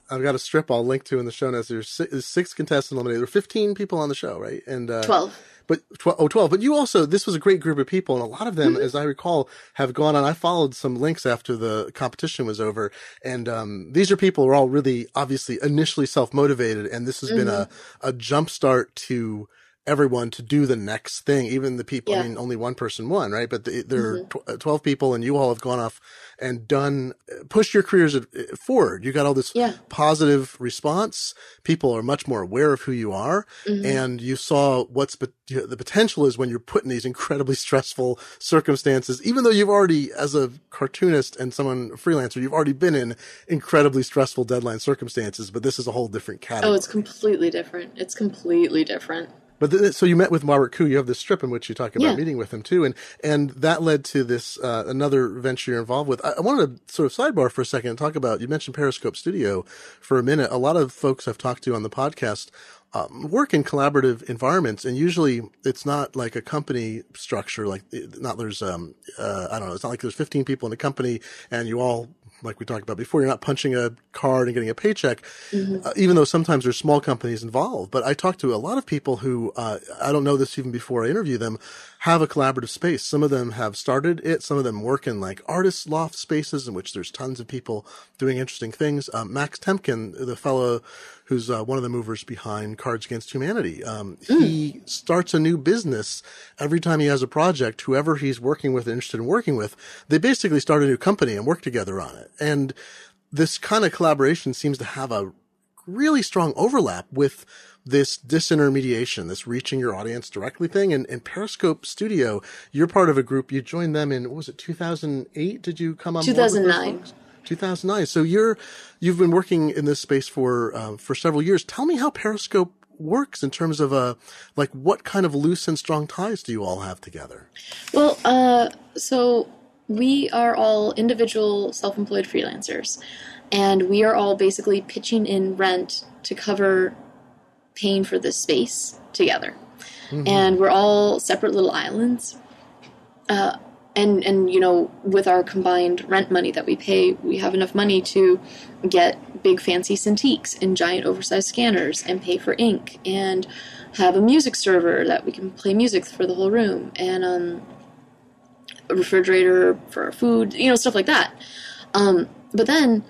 I've got a strip I'll link to in the show notes. There's six, there's six contestants eliminated. There were 15 people on the show, right? And uh, 12. But tw- oh, 12. But you also, this was a great group of people, and a lot of them, Mm-hmm. as I recall, have gone on. I followed some links after the competition was over, and um, these are people who are all really, obviously, initially self motivated, and this has been a Mm-hmm. a jump start to everyone to do the next thing. Even the people, I Yeah. Mm-hmm. mean, only one person won, right? But the, there are tw- uh, 12 people, and you all have gone off and done, pushed your careers uh, forward. You got all this Yeah. positive response. People are much more aware of who you are, Mm-hmm. and you saw what's you know, the potential is when you're put in these incredibly stressful circumstances. Even though you've already, as a cartoonist and someone freelancer, you've already been in incredibly stressful deadline circumstances. But this is a whole different category. Oh, it's completely different. It's completely different. But th- so you met with Robert Khoo. You have this strip in which you talk about Yeah. meeting with him too, and and that led to this uh, another venture you're involved with. I, I wanted to sort of sidebar for a second and talk about. You mentioned Periscope Studio for a minute. A lot of folks I've talked to on the podcast um, work in collaborative environments, and usually it's not like a company structure. Like not there's um uh, I don't know. It's not like there's 15 people in a company and you all like we talked about before, you're not punching a card and getting a paycheck, uh, even though sometimes there's small companies involved. But I talk to a lot of people who, uh, I don't know this even before I interview them, have a collaborative space. Some of them have started it. Some of them work in like artist loft spaces in which there's tons of people doing interesting things. Um, Max Temkin, the fellow who's uh, one of the movers behind Cards Against Humanity, um, he starts a new business every time he has a project. Whoever he's working with, interested in working with, they basically start a new company and work together on it. And this kind of collaboration seems to have a really strong overlap with this disintermediation, this reaching your audience directly thing. And, and Periscope Studio, you're part of a group. You joined them in, what was it, 2008? Did you come on board with those 2009. folks? 2009. So you're, you've been working in this space for, uh, for several years. Tell me how Periscope works in terms of, uh, like what kind of loose and strong ties do you all have together? Well, uh, so we are all individual self employed freelancers, and we are all basically pitching in rent to cover paying for this space together. And we're all separate little islands. Uh, and, and, you know, with our combined rent money that we pay, we have enough money to get big fancy Cintiqs and giant oversized scanners and pay for ink and have a music server that we can play music for the whole room and um, a refrigerator for our food, you know, stuff like that. Um, but then,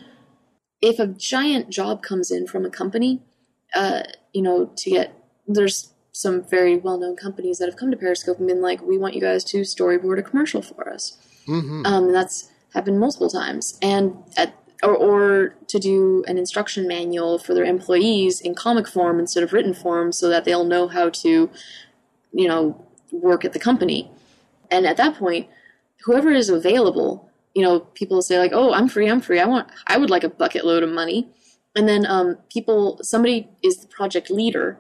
if a giant job comes in from a company, uh, you know, to get there's some very well known companies that have come to Periscope and been like, we want you guys to storyboard a commercial for us. Mm-hmm. Um, and that's happened multiple times. And at or, or to do an instruction manual for their employees in comic form instead of written form so that they'll know how to, you know, work at the company. And at that point, whoever is available, you know, people say like, "Oh, I'm free, I'm free. I want I would like a bucket load of money." And then um, people somebody is the project leader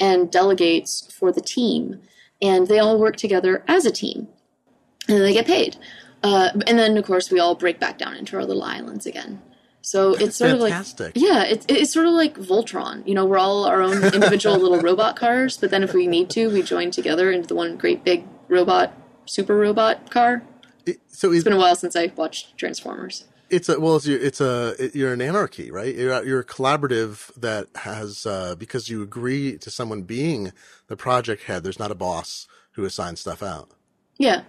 and delegates for the team, and they all work together as a team, and then they get paid. Uh, and then of course we all break back down into our little islands again. So it's sort fantastic. of like yeah, it's it's sort of like Voltron. You know, we're all our own individual little robot cars, but then if we need to, we join together into the one great big robot, super robot car. It- so It's been a while since I watched Transformers. It's a well it's, it's a it- you're an anarchy right you're, you're a collaborative that has uh, because you agree to someone being the project head there's not a boss who assigns stuff out Yeah,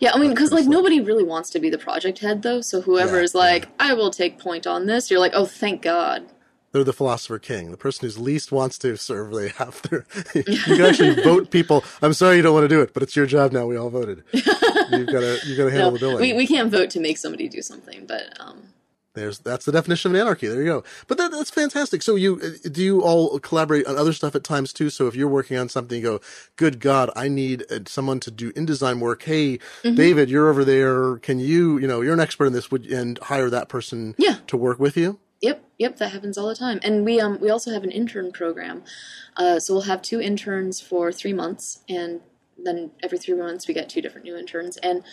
Yeah, I mean, because like nobody really wants to be the project head though. So whoever Yeah, is like, I will take point on this, you're like, oh, thank God. They're the philosopher king, the person who's least wants to serve. They have their. you can actually vote people. I'm sorry you don't want to do it, but it's your job now. We all voted. You've got to you got to handle No, the billing. we we can't vote to make somebody do something, but um, There's that's the definition of anarchy. There you go. But that, that's fantastic. So you uh, do you all collaborate on other stuff at times too? So if you're working on something, you go, good God, I need uh, someone to do InDesign work. Hey, Mm-hmm. David, you're over there. Can you, you know, you're an expert in this. Would and hire that person Yeah. to work with you? Yep, yep, that happens all the time. And we um we also have an intern program. Uh, so we'll have two interns for three months, and then every three months we get two different new interns. And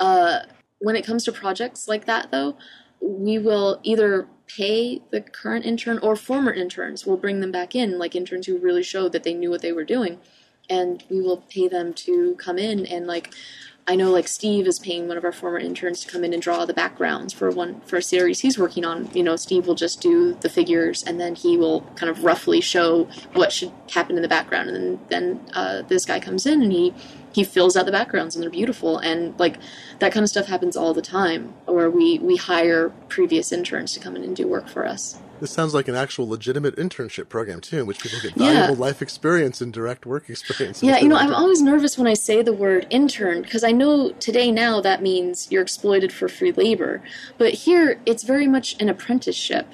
uh, when it comes to projects like that, though, we will either pay the current intern or former interns. We'll bring them back in, like interns who really showed that they knew what they were doing, and we will pay them to come in and like I know like Steve is paying one of our former interns to come in and draw the backgrounds for one for a series he's working on. You know, Steve will just do the figures and then he will kind of roughly show what should happen in the background, and then then uh, this guy comes in and he he fills out the backgrounds and they're beautiful and like that kind of stuff happens all the time where we we hire previous interns to come in and do work for us. This sounds like an actual legitimate internship program too, in which people get Yeah. valuable life experience and direct work experience. Yeah, you know, I'm always nervous when I say the word intern because I know today now that means you're exploited for free labor. But here, it's very much an apprenticeship.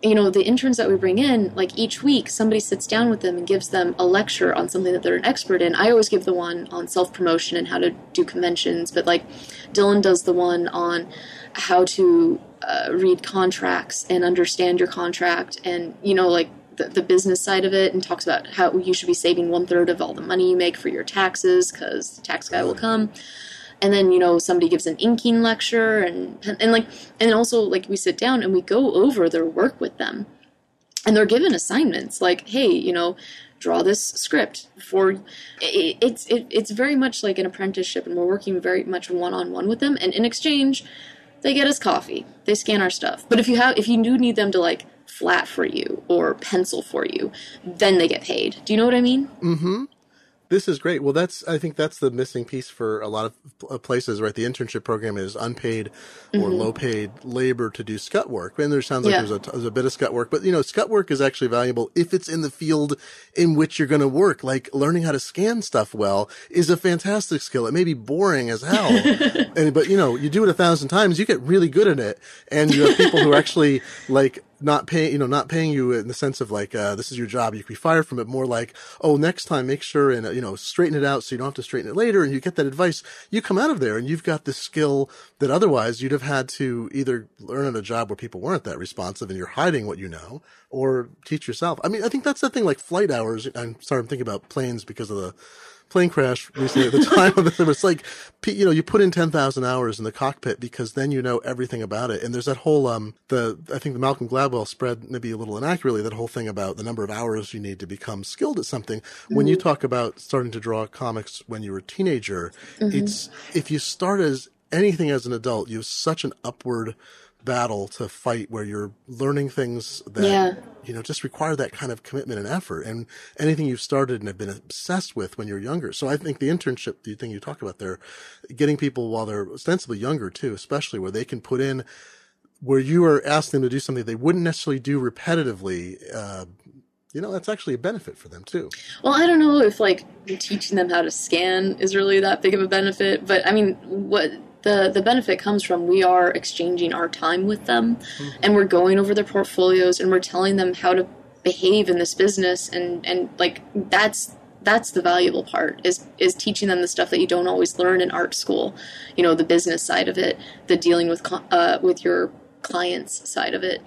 You know, the interns that we bring in, like each week, somebody sits down with them and gives them a lecture on something that they're an expert in. I always give the one on self promotion and how to do conventions, but like Dylan does the one on how to uh, read contracts and understand your contract and, you know, like the, the business side of it and talks about how you should be saving one third of all the money you make for your taxes because the tax guy will come. And then you know somebody gives an inking lecture and and like and also like we sit down and we go over their work with them, and they're given assignments like hey you know draw this script for it, it's it, it's very much like an apprenticeship and we're working very much one on one with them. And in exchange they get us coffee. They scan our stuff. But if you have if you do need them to like flat for you or pencil for you then they get paid. Do you know what i mean mm-hmm. This is great. Well, that's I think that's the missing piece for a lot of places, right? The internship program is unpaid or low paid labor to do scut work. And there sounds like Mm-hmm. Yeah. there's a there's a bit of scut work, but you know, scut work is actually valuable if it's in the field in which you're going to work. Like learning how to scan stuff well is a fantastic skill. It may be boring as hell, and but you know, you do it a thousand times, you get really good at it, and you have people who are actually like not paying, you know, not paying you in the sense of like, uh, this is your job. You could be fired from it more like, oh, next time make sure and, uh, you know, straighten it out so you don't have to straighten it later. And you get that advice. You come out of there and you've got this skill that otherwise you'd have had to either learn at a job where people weren't that responsive and you're hiding what you know or teach yourself. I mean, I think that's the thing like flight hours. I'm sorry, I'm thinking about planes because of the, plane crash recently at the time of this. It's like, you know, you put in 10,000 hours in the cockpit because then you know everything about it. And there's that whole, um, the, I think the Malcolm Gladwell spread maybe a little inaccurately, that whole thing about the number of hours you need to become skilled at something. When you talk about starting to draw comics when you were a teenager, it's, if you start as anything as an adult, you have such an upward battle to fight where you're learning things that Yeah. you know just require that kind of commitment and effort. And anything you've started and have been obsessed with when you're younger. So i think the internship the thing you talk about there getting people while they're ostensibly younger too especially where they can put in where you are asking them to do something they wouldn't necessarily do repetitively uh, you know that's actually a benefit for them too. Well, I don't know if like teaching them how to scan is really that big of a benefit, but I mean, what the the benefit comes from we are exchanging our time with them, and we're going over their portfolios and we're telling them how to behave in this business, and and like that's that's the valuable part is is teaching them the stuff that you don't always learn in art school, you know, the business side of it, the dealing with uh, with your clients side of it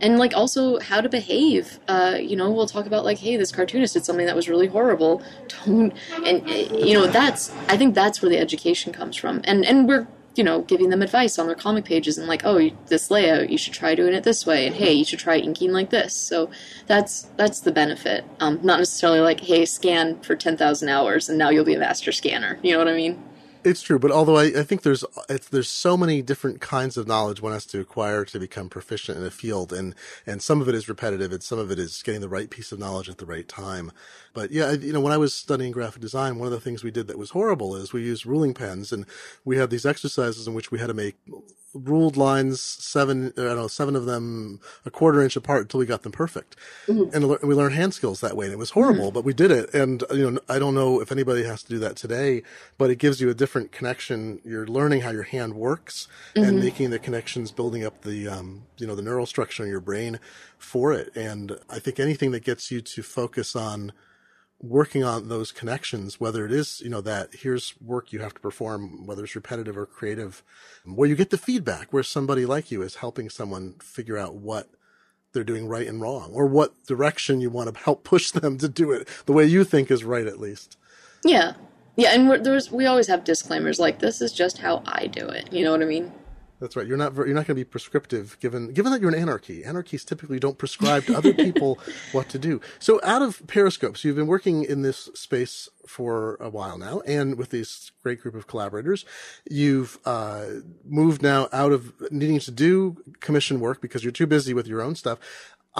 and like also how to behave. Uh, you know we'll talk about like hey this cartoonist did something that was really horrible. Don't and uh, you know that's i think that's where the education comes from. And and we're you know giving them advice on their comic pages and like oh this layout you should try doing it this way. And hey you should try inking like this. So that's that's the benefit. Um, not necessarily like hey scan for 10000 hours and now you'll be a master scanner. You know what i mean It's true, but although I, I think there's there's so many different kinds of knowledge one has to acquire to become proficient in a field, and and some of it is repetitive, and some of it is getting the right piece of knowledge at the right time. But yeah, you know, when I was studying graphic design, one of the things we did that was horrible is we used ruling pens, and we had these exercises in which we had to make ruled lines, seven, I don't know, seven of them a quarter inch apart until we got them perfect. Mm-hmm. And we learned hand skills that way. And it was horrible, mm-hmm. but we did it. And, you know, I don't know if anybody has to do that today, but it gives you a different connection. You're learning how your hand works mm-hmm. and making the connections, building up the, um, you know, the neural structure in your brain for it. And I think anything that gets you to focus on, working on those connections, whether it is, you know, that here's work you have to perform, whether it's repetitive or creative, where you get the feedback, where somebody like you is helping someone figure out what they're doing right and wrong, or what direction you want to help push them to do it the way you think is right, at least. Yeah. Yeah. And there's, we always have disclaimers like, this is just how I do it. You know what I mean? That's right. You're not you're not going to be prescriptive given given that you're an anarchy. Anarchies typically don't prescribe to other people what to do. So out of Periscopes, you've been working in this space for a while now, and with this great group of collaborators, you've uh, moved now out of needing to do commission work because you're too busy with your own stuff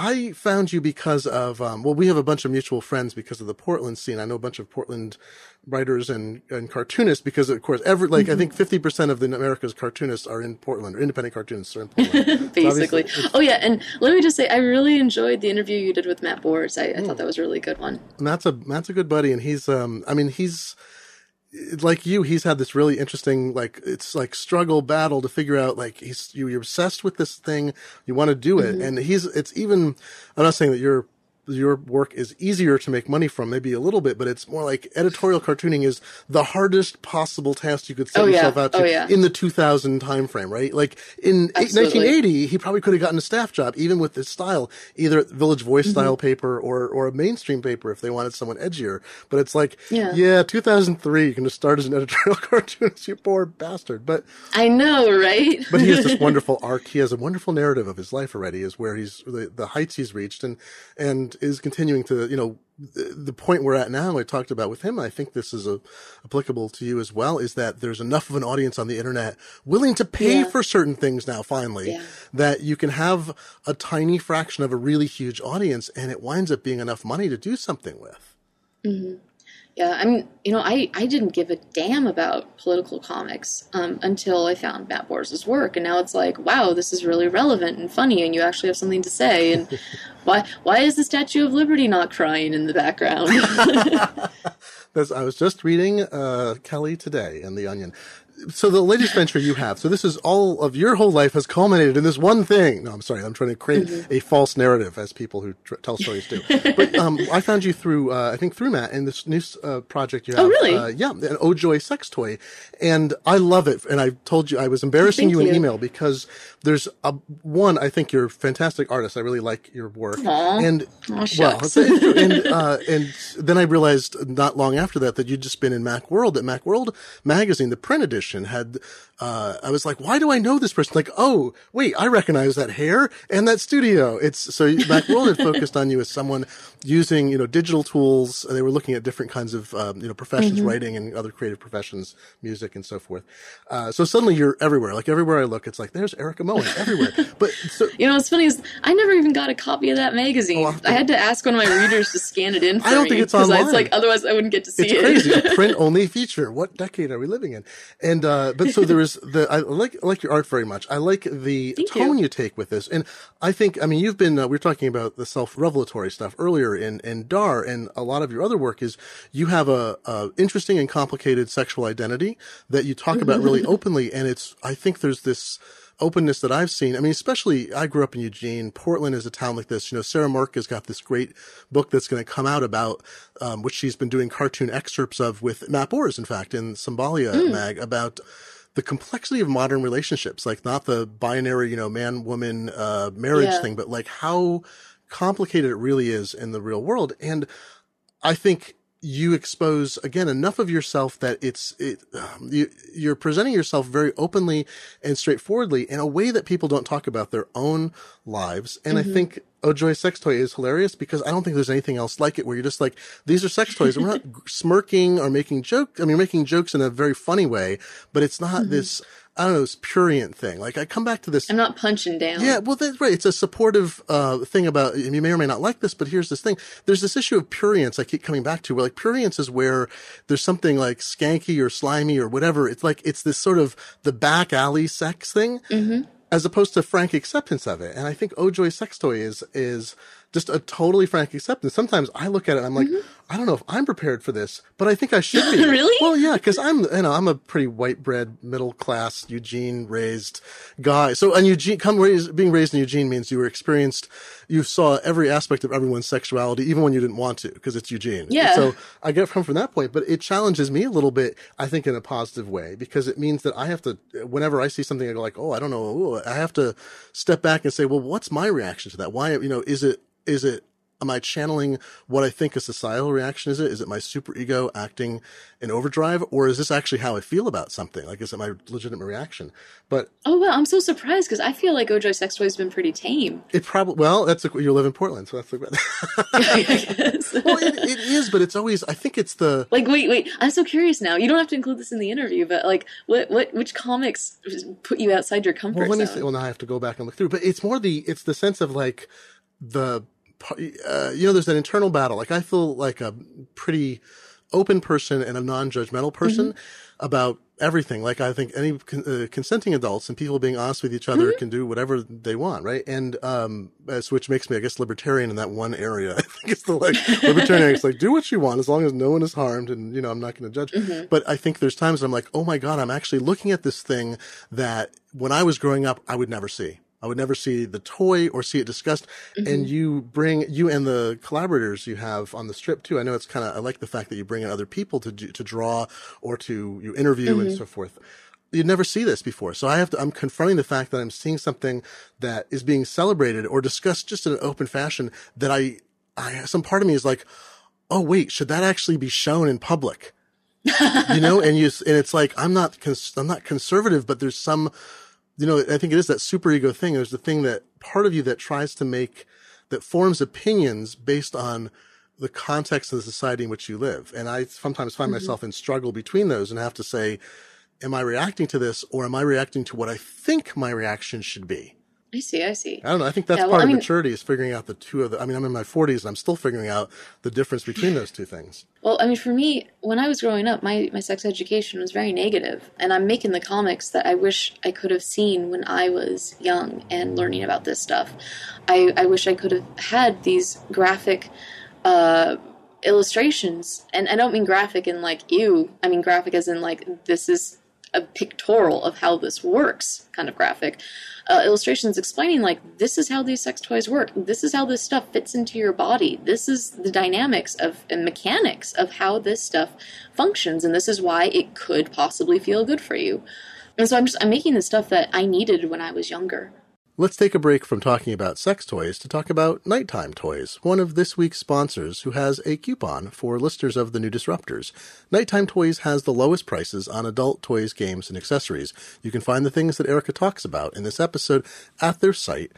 I found you because of, um, well, we have a bunch of mutual friends because of the Portland scene. I know a bunch of Portland writers and, and cartoonists because, of course, every, like, mm-hmm. I think 50% of the America's cartoonists are in Portland or independent cartoonists are in Portland. Basically. So oh, yeah. And let me just say, I really enjoyed the interview you did with Matt Bors. I, I mm. thought that was a really good one. Matt's a, Matt's a good buddy. And he's, um, I mean, he's, like you, he's had this really interesting, like, it's like struggle battle to figure out, like, he's, you're obsessed with this thing, you want to do it. Mm-hmm. And he's, it's even, I'm not saying that you're your work is easier to make money from, maybe a little bit, but it's more like editorial cartooning is the hardest possible task you could set oh, yourself out to oh, yeah. in the 2000 time frame, right? Like in Absolutely. 1980, he probably could have gotten a staff job, even with this style, either Village Voice mm-hmm. style paper or, or a mainstream paper if they wanted someone edgier. But it's like, yeah, yeah 2003, you can just start as an editorial cartoonist, you poor bastard. But I know, right? but he has this wonderful arc. He has a wonderful narrative of his life already, is where he's the, the heights he's reached and, and is continuing to, you know, the point we're at now, I talked about with him, I think this is a, applicable to you as well, is that there's enough of an audience on the internet willing to pay yeah. for certain things now, finally, yeah. that you can have a tiny fraction of a really huge audience and it winds up being enough money to do something with. Mm-hmm. Yeah, I mean, you know, I, I didn't give a damn about political comics um, until I found Matt Bors's work, and now it's like, wow, this is really relevant and funny, and you actually have something to say. And why why is the Statue of Liberty not crying in the background? I was just reading uh, Kelly today in the Onion so the latest venture you have, so this is all of your whole life has culminated in this one thing. No, I'm sorry, I'm trying to create mm-hmm. a false narrative as people who tr- tell stories do. but um, I found you through, uh, I think through Matt in this new uh, project you oh, have. Oh, really? Uh, yeah, an Ojoy sex toy, and I love it. And I told you I was embarrassing you in you. email because there's a one. I think you're a fantastic artist. I really like your work. Aww. And oh, well, and uh, and then I realized not long after that that you'd just been in Mac Macworld. At Macworld magazine, the print edition had uh, I was like, why do I know this person? Like, oh, wait, I recognize that hair and that studio. It's so Macworld had focused on you as someone using, you know, digital tools. They were looking at different kinds of, um, you know, professions, mm-hmm. writing and other creative professions, music and so forth. Uh, so suddenly you're everywhere. Like everywhere I look, it's like, there's Erika Moen everywhere. But so, you know, what's funny is I never even got a copy of that magazine. Oh, I had to ask one of my readers to scan it in for I don't me, think it's online. It's like, otherwise I wouldn't get to see it's it. crazy. print only feature. What decade are we living in? And, uh, but so there is the, I like, like your art very much. I like the Thank tone you. you. take with this. And I think, I mean, you've been, uh, we were talking about the self-revelatory stuff earlier in, in Dar and a lot of your other work is you have a, a interesting and complicated sexual identity that you talk about really openly. And it's, I think there's this, openness that I've seen. I mean, especially I grew up in Eugene. Portland is a town like this. You know, Sarah Mirk has got this great book that's going to come out about, um, which she's been doing cartoon excerpts of with Matt Bors, in fact, in Symbolia mm. mag about the complexity of modern relationships, like not the binary, you know, man woman uh, marriage yeah. thing, but like how complicated it really is in the real world. And I think you expose again enough of yourself that it's it um, you, you're presenting yourself very openly and straightforwardly in a way that people don't talk about their own lives and mm-hmm. i think Oh Joy Sex Toy is hilarious because I don't think there's anything else like it where you're just like, these are sex toys. And we're not smirking or making jokes. I mean, making jokes in a very funny way, but it's not mm-hmm. this, I don't know, this purient thing. Like I come back to this. I'm not punching down. Yeah, well, that's right. It's a supportive uh, thing about. You may or may not like this, but here's this thing. There's this issue of purience. I keep coming back to where like purience is where there's something like skanky or slimy or whatever. It's like it's this sort of the back alley sex thing. Mm-hmm as opposed to frank acceptance of it. And I think Joy Sex Toy is is just a totally frank acceptance. Sometimes I look at it and I'm like, mm-hmm. I don't know if I'm prepared for this, but I think I should be. really? Well, yeah, because I'm, you know, I'm a pretty white bread, middle class, Eugene raised guy. So, and Eugene, come raised, being raised in Eugene means you were experienced, you saw every aspect of everyone's sexuality, even when you didn't want to, because it's Eugene. Yeah. so I get from from that point, but it challenges me a little bit, I think, in a positive way, because it means that I have to, whenever I see something, I go like, oh, I don't know, I have to step back and say, well, what's my reaction to that? Why, you know, is it, is it am I channeling what I think a societal reaction is? It is it my super ego acting in overdrive, or is this actually how I feel about something? Like, is it my legitimate reaction? But oh well, I'm so surprised because I feel like Joy Sex Toy has been pretty tame. It probably well, that's a, you live in Portland, so that's the. well, it, it is, but it's always. I think it's the like. Wait, wait. I'm so curious now. You don't have to include this in the interview, but like, what, what, which comics put you outside your comfort well, let me zone? well, now I have to go back and look through. But it's more the it's the sense of like the uh, you know, there's an internal battle. Like I feel like a pretty open person and a non-judgmental person mm-hmm. about everything. Like I think any con- uh, consenting adults and people being honest with each other mm-hmm. can do whatever they want, right? And um, which makes me, I guess, libertarian in that one area. I think it's the like libertarian. it's like do what you want as long as no one is harmed, and you know I'm not going to judge. Mm-hmm. But I think there's times I'm like, oh my god, I'm actually looking at this thing that when I was growing up I would never see. I would never see the toy or see it discussed. Mm-hmm. And you bring you and the collaborators you have on the strip too. I know it's kind of I like the fact that you bring in other people to do, to draw or to you interview mm-hmm. and so forth. You'd never see this before. So I have to, I'm confronting the fact that I'm seeing something that is being celebrated or discussed just in an open fashion that I, I, some part of me is like, oh wait, should that actually be shown in public? you know, and you, and it's like, I'm not, cons- I'm not conservative, but there's some, you know, I think it is that super ego thing. There's the thing that part of you that tries to make, that forms opinions based on the context of the society in which you live. And I sometimes find mm-hmm. myself in struggle between those and have to say, am I reacting to this or am I reacting to what I think my reaction should be? I see. I see. I don't know. I think that's yeah, well, part I mean, of maturity is figuring out the two of the. I mean, I'm in my 40s and I'm still figuring out the difference between those two things. Well, I mean, for me, when I was growing up, my my sex education was very negative, and I'm making the comics that I wish I could have seen when I was young and learning about this stuff. I I wish I could have had these graphic. Uh, illustrations and i don't mean graphic in like ew i mean graphic as in like this is a pictorial of how this works kind of graphic uh, illustrations explaining like this is how these sex toys work. This is how this stuff fits into your body. This is the dynamics of and mechanics of how this stuff functions and this is why it could possibly feel good for you. And so i'm just i'm making the stuff that i needed when i was younger Let's take a break from talking about sex toys to talk about NiteTime Toys, one of this week's sponsors who has a coupon for listeners of the new Disruptors. NiteTime Toys has the lowest prices on adult toys, games, and accessories. You can find the things that Erika talks about in this episode at their site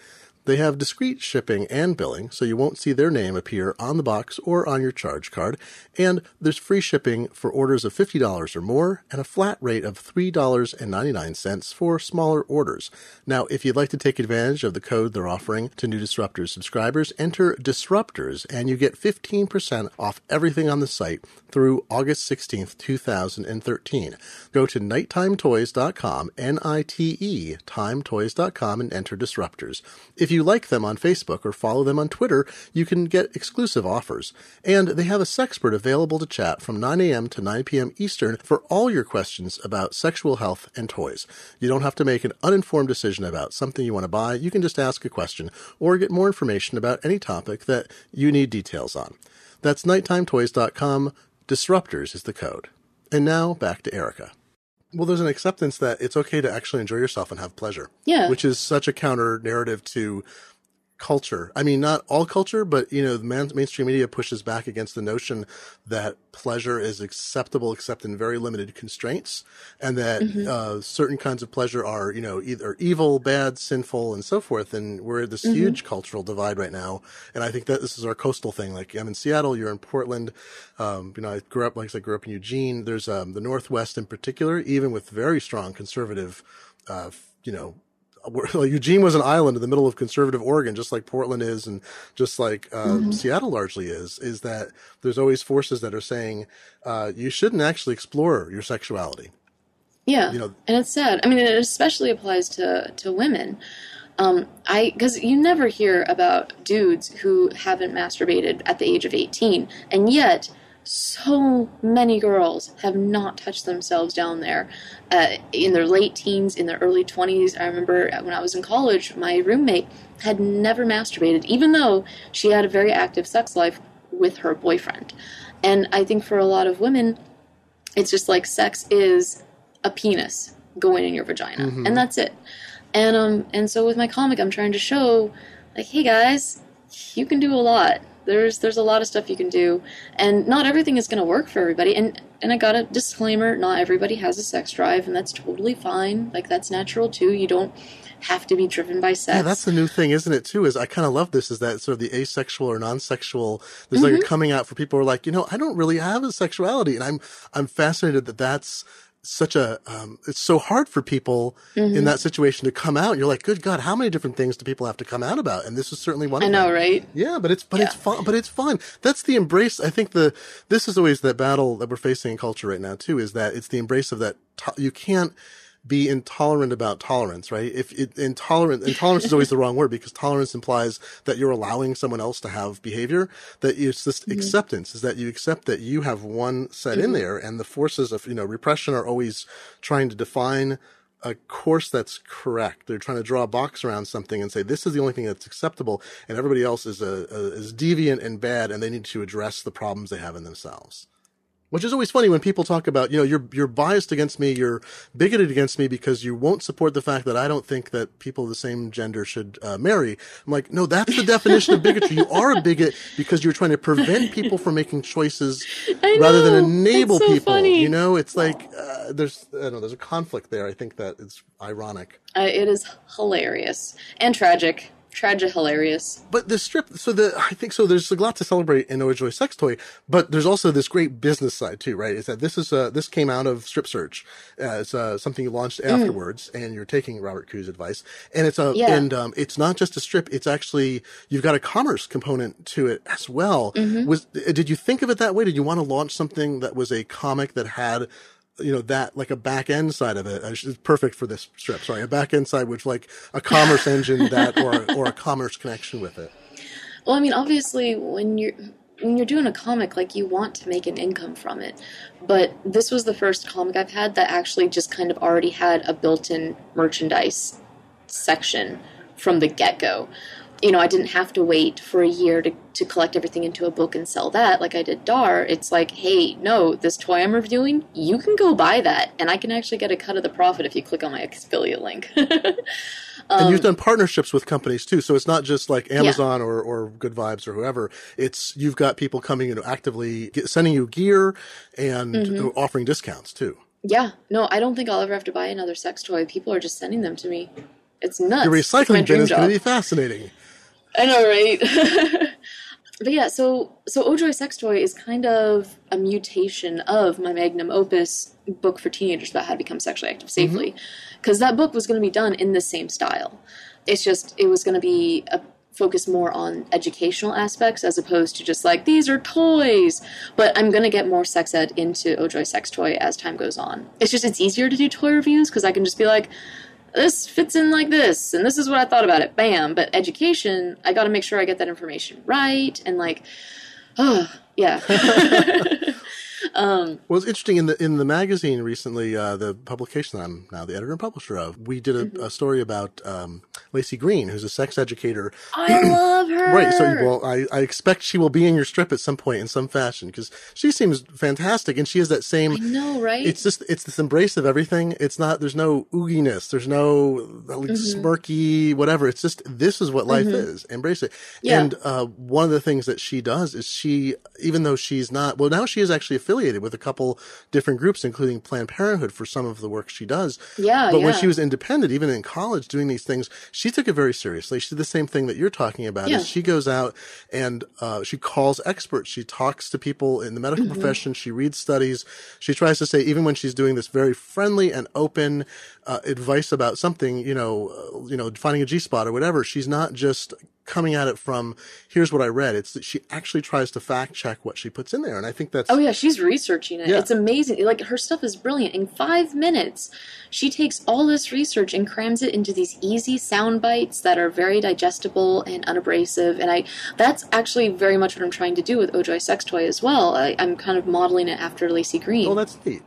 they have discrete shipping and billing, so you won't see their name appear on the box or on your charge card. And there's free shipping for orders of $50 or more and a flat rate of $3.99 for smaller orders. Now, if you'd like to take advantage of the code they're offering to new Disruptors subscribers, enter Disruptors and you get 15% off everything on the site through August 16th, 2013. Go to nitetimetoys.com, N-I-T-E, timetoys.com and enter Disruptors. If you like them on Facebook or follow them on Twitter, you can get exclusive offers. And they have a sexpert available to chat from 9 a.m. to 9 p.m. Eastern for all your questions about sexual health and toys. You don't have to make an uninformed decision about something you want to buy. You can just ask a question or get more information about any topic that you need details on. That's nitetimetoys.com. Disruptors is the code. And now back to Erika well, there's an acceptance that it's okay to actually enjoy yourself and have pleasure. Yeah. Which is such a counter narrative to culture. I mean, not all culture, but you know, the man, mainstream media pushes back against the notion that pleasure is acceptable except in very limited constraints, and that mm-hmm. uh, certain kinds of pleasure are, you know, either evil, bad, sinful, and so forth. And we're at this mm-hmm. huge cultural divide right now. And I think that this is our coastal thing. Like I'm in Seattle, you're in Portland. Um, you know, I grew up, like I grew up in Eugene. There's um, the Northwest in particular, even with very strong conservative, uh, you know, Eugene was an island in the middle of conservative Oregon, just like Portland is, and just like uh, mm-hmm. Seattle largely is. Is that there's always forces that are saying uh, you shouldn't actually explore your sexuality. Yeah, you know, and it's sad. I mean, it especially applies to to women. Um, I because you never hear about dudes who haven't masturbated at the age of eighteen, and yet so many girls have not touched themselves down there uh, in their late teens, in their early 20s. I remember when I was in college, my roommate had never masturbated, even though she had a very active sex life with her boyfriend. And I think for a lot of women, it's just like sex is a penis going in your vagina, mm-hmm. and that's it. And um, and so with my comic, I'm trying to show, like, hey guys, you can do a lot there's there's a lot of stuff you can do, and not everything is going to work for everybody. And and I got a disclaimer: not everybody has a sex drive, and that's totally fine. Like that's natural too. You don't have to be driven by sex. Yeah, that's the new thing, isn't it? Too is I kind of love this. Is that sort of the asexual or non-sexual? There's mm-hmm. like coming out for people who are like, you know, I don't really have a sexuality, and I'm I'm fascinated that that's such a um, it's so hard for people mm-hmm. in that situation to come out. You're like, good God, how many different things do people have to come out about? And this is certainly one. I know, them. right? Yeah, but it's but yeah. it's fun. But it's fun. That's the embrace. I think the this is always that battle that we're facing in culture right now too. Is that it's the embrace of that. you can't be intolerant about tolerance, right? If it, intolerant, intolerance is always the wrong word because tolerance implies that you're allowing someone else to have behavior. That it's just mm-hmm. acceptance is that you accept that you have one set mm-hmm. in there and the forces of, you know, repression are always trying to define a course that's correct. They're trying to draw a box around something and say this is the only thing that's acceptable, and everybody else is a, a, is deviant and bad, and they need to address the problems they have in themselves. Which is always funny when people talk about, you know, you're you're biased against me, you're bigoted against me because you won't support the fact that I don't think that people of the same gender should uh, marry. I'm like, no, that's the definition of bigotry. You are a bigot because you're trying to prevent people from making choices rather than enable so people. Funny. You know, it's like uh, there's I don't know, there's a conflict there. I think that it's ironic. Uh, it is hilarious and tragic tragic hilarious. But the strip, so the I think so. There's a lot to celebrate in Ojoy Sex Toy, but there's also this great business side too, right? Is that this is uh, this came out of Strip Search as uh, something you launched mm. afterwards, mm. and you're taking Robert Khoo's advice, and it's a yeah. and um, it's not just a strip; it's actually you've got a commerce component to it as well. Mm-hmm. Was did you think of it that way? Did you want to launch something that was a comic that had you know that like a back end side of it uh, is perfect for this strip. Sorry, a back end side which like a commerce engine that or or a commerce connection with it. Well, I mean, obviously, when you're when you're doing a comic, like you want to make an income from it. But this was the first comic I've had that actually just kind of already had a built-in merchandise section from the get-go you know, I didn't have to wait for a year to, to collect everything into a book and sell that like I did Dar. It's like, hey, no, this toy I'm reviewing, you can go buy that, and I can actually get a cut of the profit if you click on my affiliate link. um, and you've done partnerships with companies too, so it's not just like Amazon yeah. or, or Good Vibes or whoever. It's you've got people coming and actively get, sending you gear and mm-hmm. offering discounts too. Yeah, no, I don't think I'll ever have to buy another sex toy. People are just sending them to me. It's nuts. Your recycling bin is going to be fascinating. I know, right? but yeah, so so Ojoy Sex Toy is kind of a mutation of my magnum opus book for teenagers about how to become sexually active mm-hmm. safely, because mm-hmm. that book was going to be done in the same style. It's just it was going to be a focus more on educational aspects as opposed to just like these are toys. But I'm gonna get more sex ed into Ojoy Sex Toy as time goes on. It's just it's easier to do toy reviews because I can just be like, this fits in like this, and this is what I thought about it. Bam. But education, I got to make sure I get that information right, and like, oh yeah. um, well, it's interesting in the in the magazine recently, uh, the publication I'm now the editor and publisher of. We did a, mm-hmm. a story about um, Laci Green, who's a sex educator. I love her. Right. So, well, I, I expect she will be in your strip at some point in some fashion because she seems fantastic and she has that same. I know, right? It's just, it's this embrace of everything. It's not, there's no ooginess. There's no like, Mm-hmm. smirky, whatever. It's just, this is what life is. Embrace it. Yeah. And, uh, one of the things that she does is she, even though she's not, well, now she is actually affiliated with a couple different groups, including Planned Parenthood for some of the work she does. Yeah, But when she was independent, even in college doing these things, she took it very seriously. She did the same thing that you're talking about. Yeah. Is she goes out and uh, she calls experts. She talks to people in the medical Mm-hmm. profession. She reads studies. She tries to say, even when she's doing this very friendly and open uh, advice about something, you know, uh, you know, finding a G spot or whatever, she's not just coming at it from here's what I read. It's that she actually tries to fact check what she puts in there, and I think that's Oh yeah, she's researching it. Yeah. It's amazing. Like her stuff is brilliant. In five minutes, she takes all this research and crams it into these easy sound bites that are very digestible and unabrasive. And I, that's actually very much what I'm trying to do with Ojoy Sex Toy as well. I, I'm kind of modeling it after Laci Green. Oh, that's neat.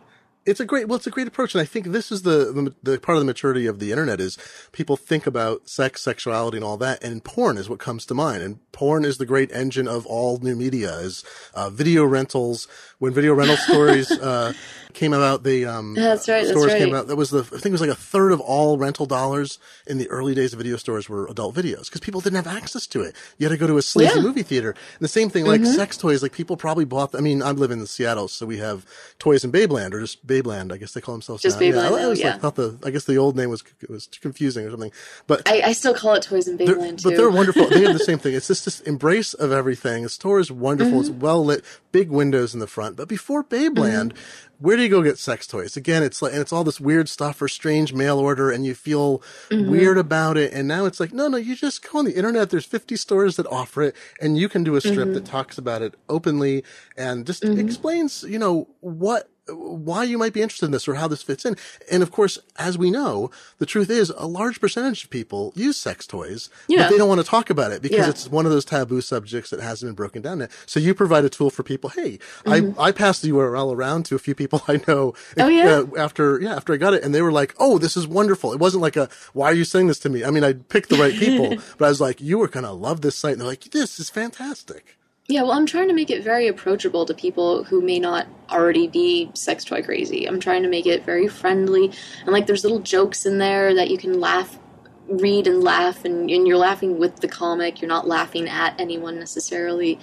It's a great, well, it's a great approach, and I think this is the, the the part of the maturity of the internet is people think about sex, sexuality, and all that, and porn is what comes to mind. And porn is the great engine of all new media. Is uh, video rentals. When video rental stories uh, came about, they um, That's right, that's Stores came out. That was the I think it was like a third of all rental dollars in the early days of video stores were adult videos because people didn't have access to it. You had to go to a sleazy Yeah. Mm-hmm. movie theater. And the same thing, like sex toys, like people probably bought. I mean, I live in Seattle, so we have toys in Babeland or just Babeland. I guess they call themselves Just now. Babeland I now, always yeah. like, thought the. I guess the old name was was too confusing or something. But I, I still call it Toys in Babeland but they're wonderful. They have the same thing. It's just this embrace of everything. The store is wonderful. It's Mm-hmm. well lit, big windows in the front. But before Babeland, where do you go get sex toys? Again, it's like, and it's all this weird stuff or strange mail order and you feel Mm-hmm. weird about it. And now it's like, no, no, you just go on the internet. There's 50 stores that offer it and you can do a strip Mm-hmm. that talks about it openly and just explains, you know, what, why you might be interested in this or how this fits in. And of course, as we know, the truth is a large percentage of people use sex toys, but they don't want to talk about it because Yeah. it's one of those taboo subjects that hasn't been broken down yet. So you provide a tool for people. Hey, Mm-hmm. I, I passed the URL around to a few people I know. Oh, yeah? uh, after, yeah, after I got it and they were like, Oh, this is wonderful. It wasn't like a, why are you saying this to me? I mean, I picked the right people, but I was like, you are going to love this site. And they're like, this is fantastic. Yeah, well, I'm trying to make it very approachable to people who may not already be sex toy crazy. I'm trying to make it very friendly, and like there's little jokes in there that you can laugh, read and laugh, and, and you're laughing with the comic. You're not laughing at anyone necessarily.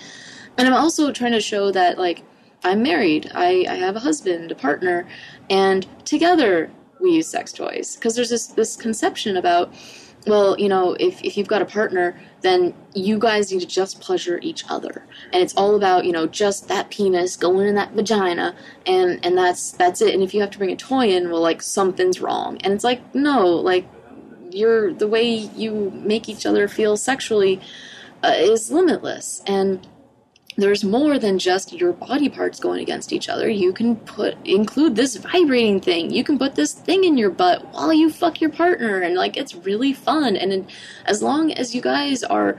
And I'm also trying to show that like I'm married, I, I have a husband, a partner, and together we use sex toys because there's this this conception about well, you know, if, if you've got a partner, then you guys need to just pleasure each other. And it's all about, you know, just that penis going in that vagina and, and that's that's it. And if you have to bring a toy in, well like something's wrong. And it's like, no, like you're the way you make each other feel sexually uh, is limitless. And there's more than just your body parts going against each other. You can put include this vibrating thing. You can put this thing in your butt while you fuck your partner, and like it's really fun. And it- as long as you guys are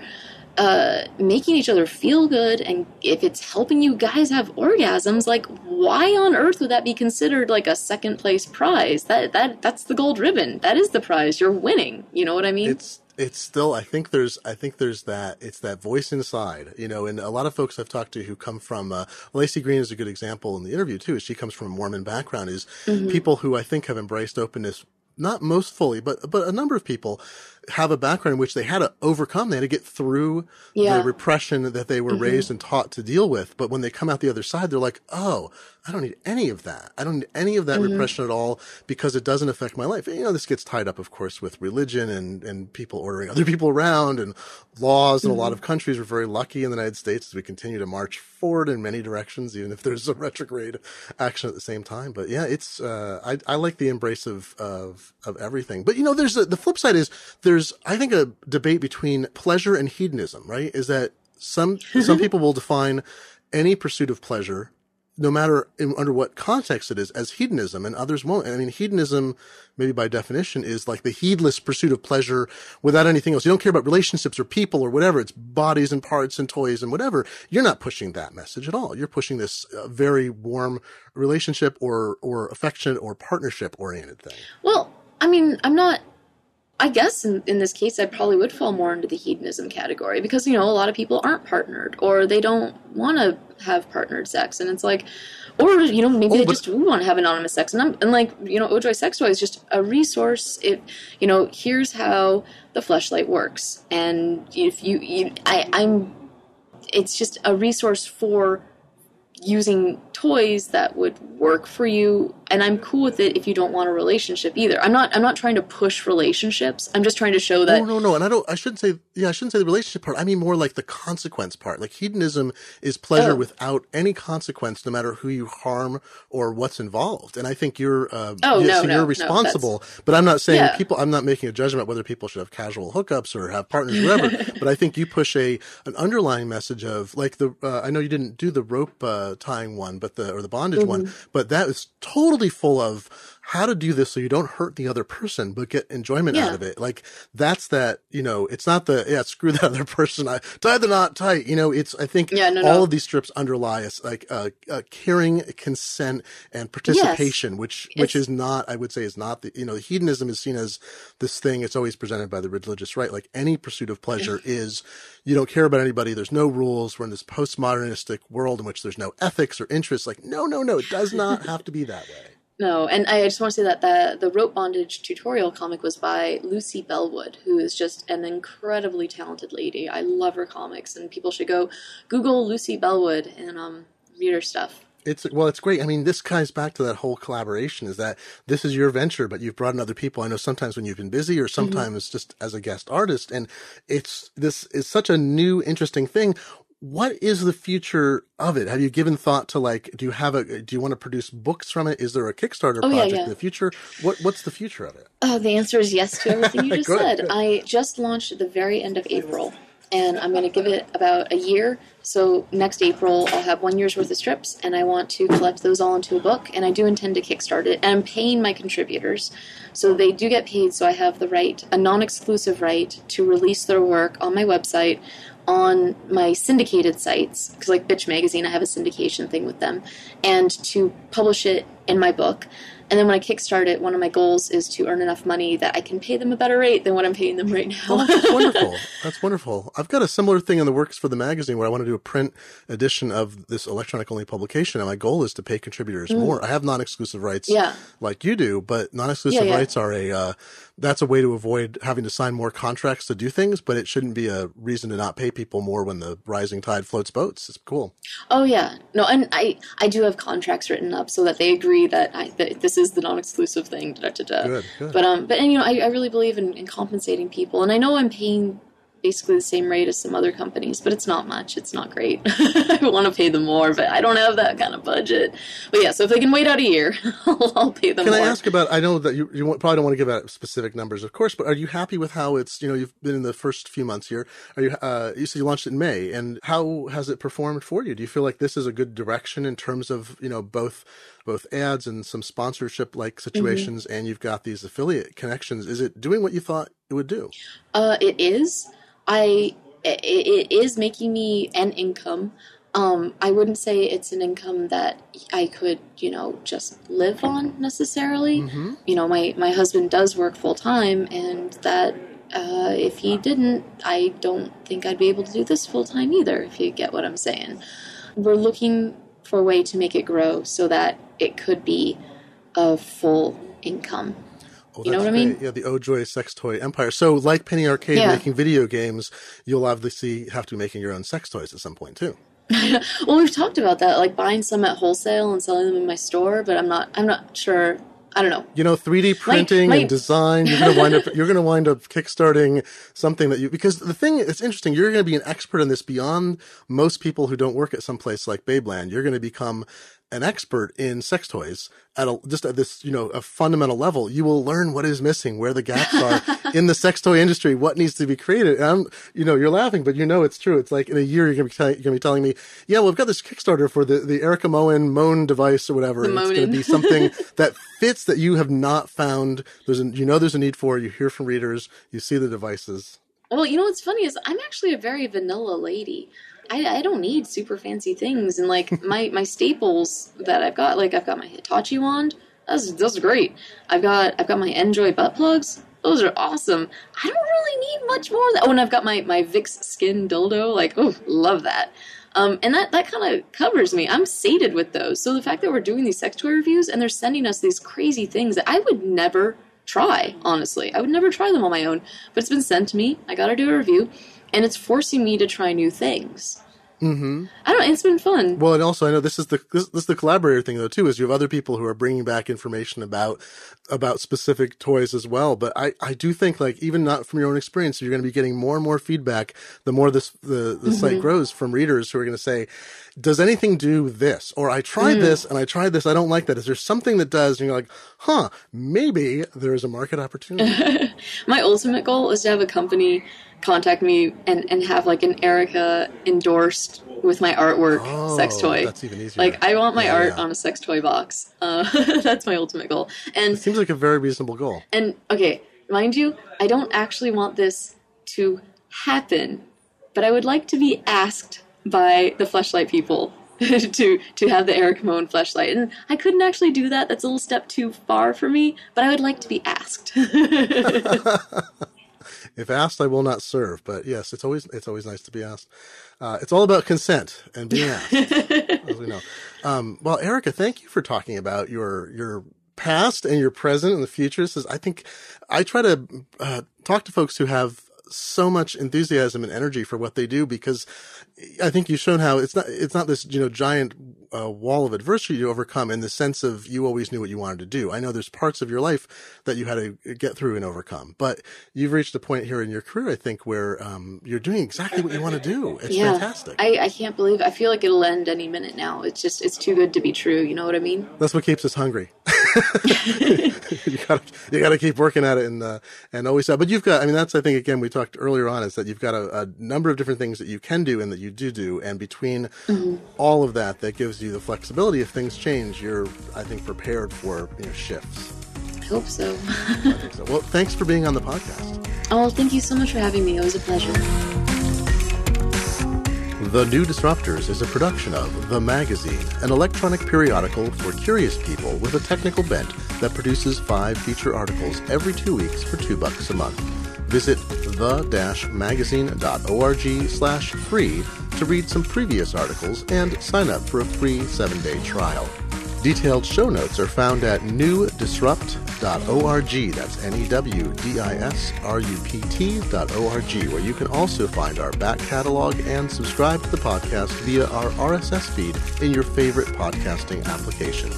uh, making each other feel good, and if it's helping you guys have orgasms, like why on earth would that be considered like a second place prize? That that that's the gold ribbon. That is the prize. You're winning. You know what I mean? it's it's still i think there's i think there's that it's that voice inside you know and a lot of folks i've talked to who come from uh, Laci Green is a good example in the interview too she comes from a mormon background is people who i think have embraced openness not most fully but but a number of people have a background in which they had to overcome. They had to get through Yeah. the repression that they were mm-hmm. raised and taught to deal with. But when they come out the other side they're like oh i don't need any of that. I don't need any of that mm-hmm. repression at all because it doesn't affect my life. And, you know this gets tied up of course with religion and and people ordering other people around and laws in a lot mm-hmm. of countries. We're very lucky in the united states as we continue to march forward in many directions even if there's a retrograde action at the same time. But yeah it's uh i, I like the embrace of of of everything. But you know there's a, the flip side is there's i think a debate between pleasure and hedonism right is that some some people will define any pursuit of pleasure no matter in, under what context it is as hedonism and others won't. I mean, hedonism, maybe by definition, is like the heedless pursuit of pleasure without anything else. You don't care about relationships or people or whatever. It's bodies and parts and toys and whatever. You're not pushing that message at all. You're pushing this uh, very warm relationship or, or affection or partnership oriented thing. Well, I mean, I'm not. I guess in, in this case, I probably would fall more into the hedonism category because, you know, a lot of people aren't partnered or they don't want to have partnered sex. And it's like, or, you know, maybe Oh, they just want to have anonymous sex. And, I'm, and like, you know, Ojoy Sex Toy is just a resource. It, you know, here's how the fleshlight works. And if you, you I, I'm, it's just a resource for using toys that would work for you and i'm cool with it if you don't want a relationship either i'm not i'm not trying to push relationships i'm just trying to show that no, no, no, and I don't. I shouldn't say. Yeah, I shouldn't say the relationship part. I mean more like the consequence part. Like hedonism is pleasure Oh. without any consequence, no matter who you harm or what's involved. And I think you're. Uh, Oh, yeah, no, so no, you're no, responsible. but I'm not saying Yeah. people. I'm not making a judgment whether people should have casual hookups or have partners, or whatever. but I think you push a an underlying message of like the. Uh, I know you didn't do the rope uh, tying one, but the or the bondage one, Mm-hmm. but that is totally full of how to do this so you don't hurt the other person but get enjoyment out of it. Like that's that you know it's not the yeah screw that other person. I tie the knot tight. You know it's i think Yeah, no, all no. of these strips underlie us like uh, uh caring consent and participation which which is not i would say is not the you know hedonism is seen as this thing it's always presented by the religious right. Like any pursuit of pleasure is you don't care about anybody there's no rules we're in this postmodernistic world in which there's no ethics or interests. Like no no no it does not have to be that way no and i just want to say that the the rope bondage tutorial comic was by lucy bellwood who is just an incredibly talented lady i love her comics and people should go google lucy bellwood and um read her stuff It's well, it's great. I mean, this ties back to that whole collaboration. Is that this is your venture, but you've brought in other people. I know sometimes when you've been busy, or sometimes just as a guest artist, and it's this is such a new, interesting thing. What is the future of it? Have you given thought to like? Do you have a? Do you want to produce books from it? Is there a Kickstarter Oh, yeah, project yeah. in the future? What What's the future of it? Oh, the answer is yes to everything you just Good, said. good. I just launched at the very end of April, and I'm going to give it about a year. So next April, I'll have one year's worth of strips, and I want to collect those all into a book. And I do intend to kickstart it, and I'm paying my contributors, so they do get paid. So I have the right, a non-exclusive right, to release their work on my website. On my syndicated sites, because like Bitch Magazine, I have a syndication thing with them, and to publish it in my book. And then when I kickstart it, one of my goals is to earn enough money that I can pay them a better rate than what I'm paying them right now. Oh, that's wonderful. That's wonderful. I've got a similar thing in the works for the magazine where I want to do a print edition of this electronic only publication, and my goal is to pay contributors more. I have non-exclusive rights, Mm. Yeah. like you do, but non-exclusive Yeah, yeah. rights are a uh, that's a way to avoid having to sign more contracts to do things, but it shouldn't be a reason to not pay people more when the rising tide floats boats. It's cool. oh yeah, no, and I I do have contracts written up so that they agree that I that this is the non-exclusive thing. Da, da, da. Good, good. But um, but and you know, I, I really believe in, in compensating people, and I know I'm paying basically the same rate as some other companies, but it's not much. It's not great. I want to pay them more, but I don't have that kind of budget. But yeah, so if they can wait out a year, I'll, pay them Can more. I ask about? I know that you, you probably don't want to give out specific numbers, of course, but are you happy with how it's? You know, you've been in the first few months here. Are you? Uh, you said you launched it in May, and how has it performed for you? Do you feel like this is a good direction in terms of you know both both ads and some sponsorship like situations, and you've got these affiliate connections? Is it doing what you thought it would do? Uh, it is. I it, it is making me an income. Um, I wouldn't say it's an income that I could, you know, just live on necessarily. Mm-hmm. You know, my my husband does work full time, and that uh, if he didn't, I don't think I'd be able to do this full time either. If you get what I'm saying, we're looking for a way to make it grow so that it could be a full income. Oh, You know what I mean? Yeah, the Ojoy sex toy empire. So, like Penny Arcade Yeah. making video games, you'll obviously have to be making your own sex toys at some point too. Well, we've talked about that, like buying some at wholesale and selling them in my store, but I'm not. I'm not sure. I don't know. you know 3d printing my- and design you're going to wind up you're going to wind up kickstarting something that you because the thing it's interesting you're going to be an expert in this beyond most people who don't work at some place like babeland you're going to become an expert in sex toys at a, just at this you know a fundamental level you will learn what is missing where the gaps are in the sex toy industry what needs to be created. And I'm, you know you're laughing but you know it's true. It's like in a year you're going to be, going to be telling me yeah well we've got this kickstarter for the, the Erika Moen moan device or whatever. It's going to be something that fits that you have not found. There's a, you know there's a need for you hear from readers you see the devices. Well, you know what's funny is I'm actually a very vanilla lady. I, I don't need super fancy things, and like my my staples that I've got, like I've got my Hitachi wand. That's that's great. I've got I've got my Njoy butt plugs. those are awesome. I don't really need much more. Oh, and I've got my my VixSkin dildo. Like, oh, love that. Um, and that, that kind of covers me. I'm sated with those. So the fact that we're doing these sex toy reviews and they're sending us these crazy things that I would never try, honestly. I would never try them on my own. But it's been sent to me. I got to do a review. And it's forcing me to try new things. Mm-hmm. I don't. It's been fun. Well, and also I know this is the this, this is the collaborator thing though too. Is you have other people who are bringing back information about about specific toys as well. But I I do think like even not from your own experience, you're going to be getting more and more feedback the more this the the site grows from readers who are going to say, does anything do this? Or I tried this and I tried this. I don't like that. Is there something that does? And you're like, huh? Maybe there is a market opportunity. My ultimate goal is to have a company contact me and, and have like an Erika endorsed with my artwork Oh, sex toy. that's even easier. Like I want my Yeah, art yeah. on a sex toy box. Uh, that's my ultimate goal. And Seems like a very reasonable goal. and okay, mind you, I don't actually want this to happen, but I would like to be asked by the fleshlight people to to have the Erika Moen fleshlight. And I couldn't actually do that. That's a little step too far for me, but I would like to be asked. If asked, I will not serve. But yes, it's always it's always nice to be asked. Uh, it's all about consent and being asked, as we know. Um, well, Erika, thank you for talking about your your past and your present and the future. Is, I think, I try to uh, talk to folks who have so much enthusiasm and energy for what they do because I think you've shown how it's not it's not this you know giant uh, wall of adversity to overcome in the sense of you always knew what you wanted to do. I know there's parts of your life that you had to get through and overcome, but you've reached a point here in your career, I think, where um, you're doing exactly what you want to do. It's yeah, fantastic. I, I can't believe. I feel like it'll end any minute now. It's just it's too good to be true. You know what I mean? That's what keeps us hungry. you gotta you gotta keep working at it and uh, and always. But you've got. I mean, that's I think again we talked earlier on is that you've got a, a number of different things that you can do and that you do do, and between all of that, that gives you the flexibility. If things change, you're I think prepared for you know shifts. I hope so. I think so. Well, thanks for being on the podcast. oh, thank you so much for having me. It was a pleasure. The New Disruptors is a production of The Magazine, an electronic periodical for curious people with a technical bent that produces five feature articles every two weeks for two bucks a month. Visit the-magazine.org slash free to read some previous articles and sign up for a free seven-day trial. Detailed show notes are found at newdisrupt.org. That's N-E-W-D-I-S-R-U-P-T dot O-R-G, where you can also find our back catalog and subscribe to the podcast via our RSS feed in your favorite podcasting application.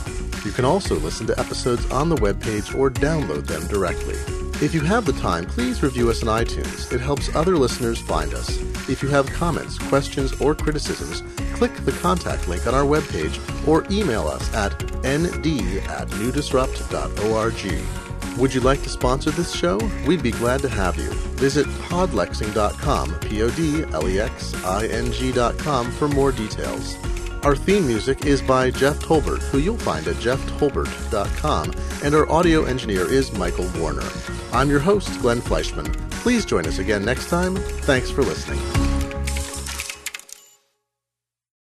You can also listen to episodes on the webpage or download them directly. If you have the time, please review us on iTunes. It helps other listeners find us. If you have comments, questions, or criticisms, click the contact link on our webpage or email us at nd at newdisrupt.org. Would you like to sponsor this show? We'd be glad to have you. Visit podlexing.com, P-O-D-L-E-X-I-N-G dot com for more details. Our theme music is by Jeff Tolbert, who you'll find at jefftolbert.com, and our audio engineer is Michael Warner. I'm your host, Glenn Fleishman. Please join us again next time. Thanks for listening.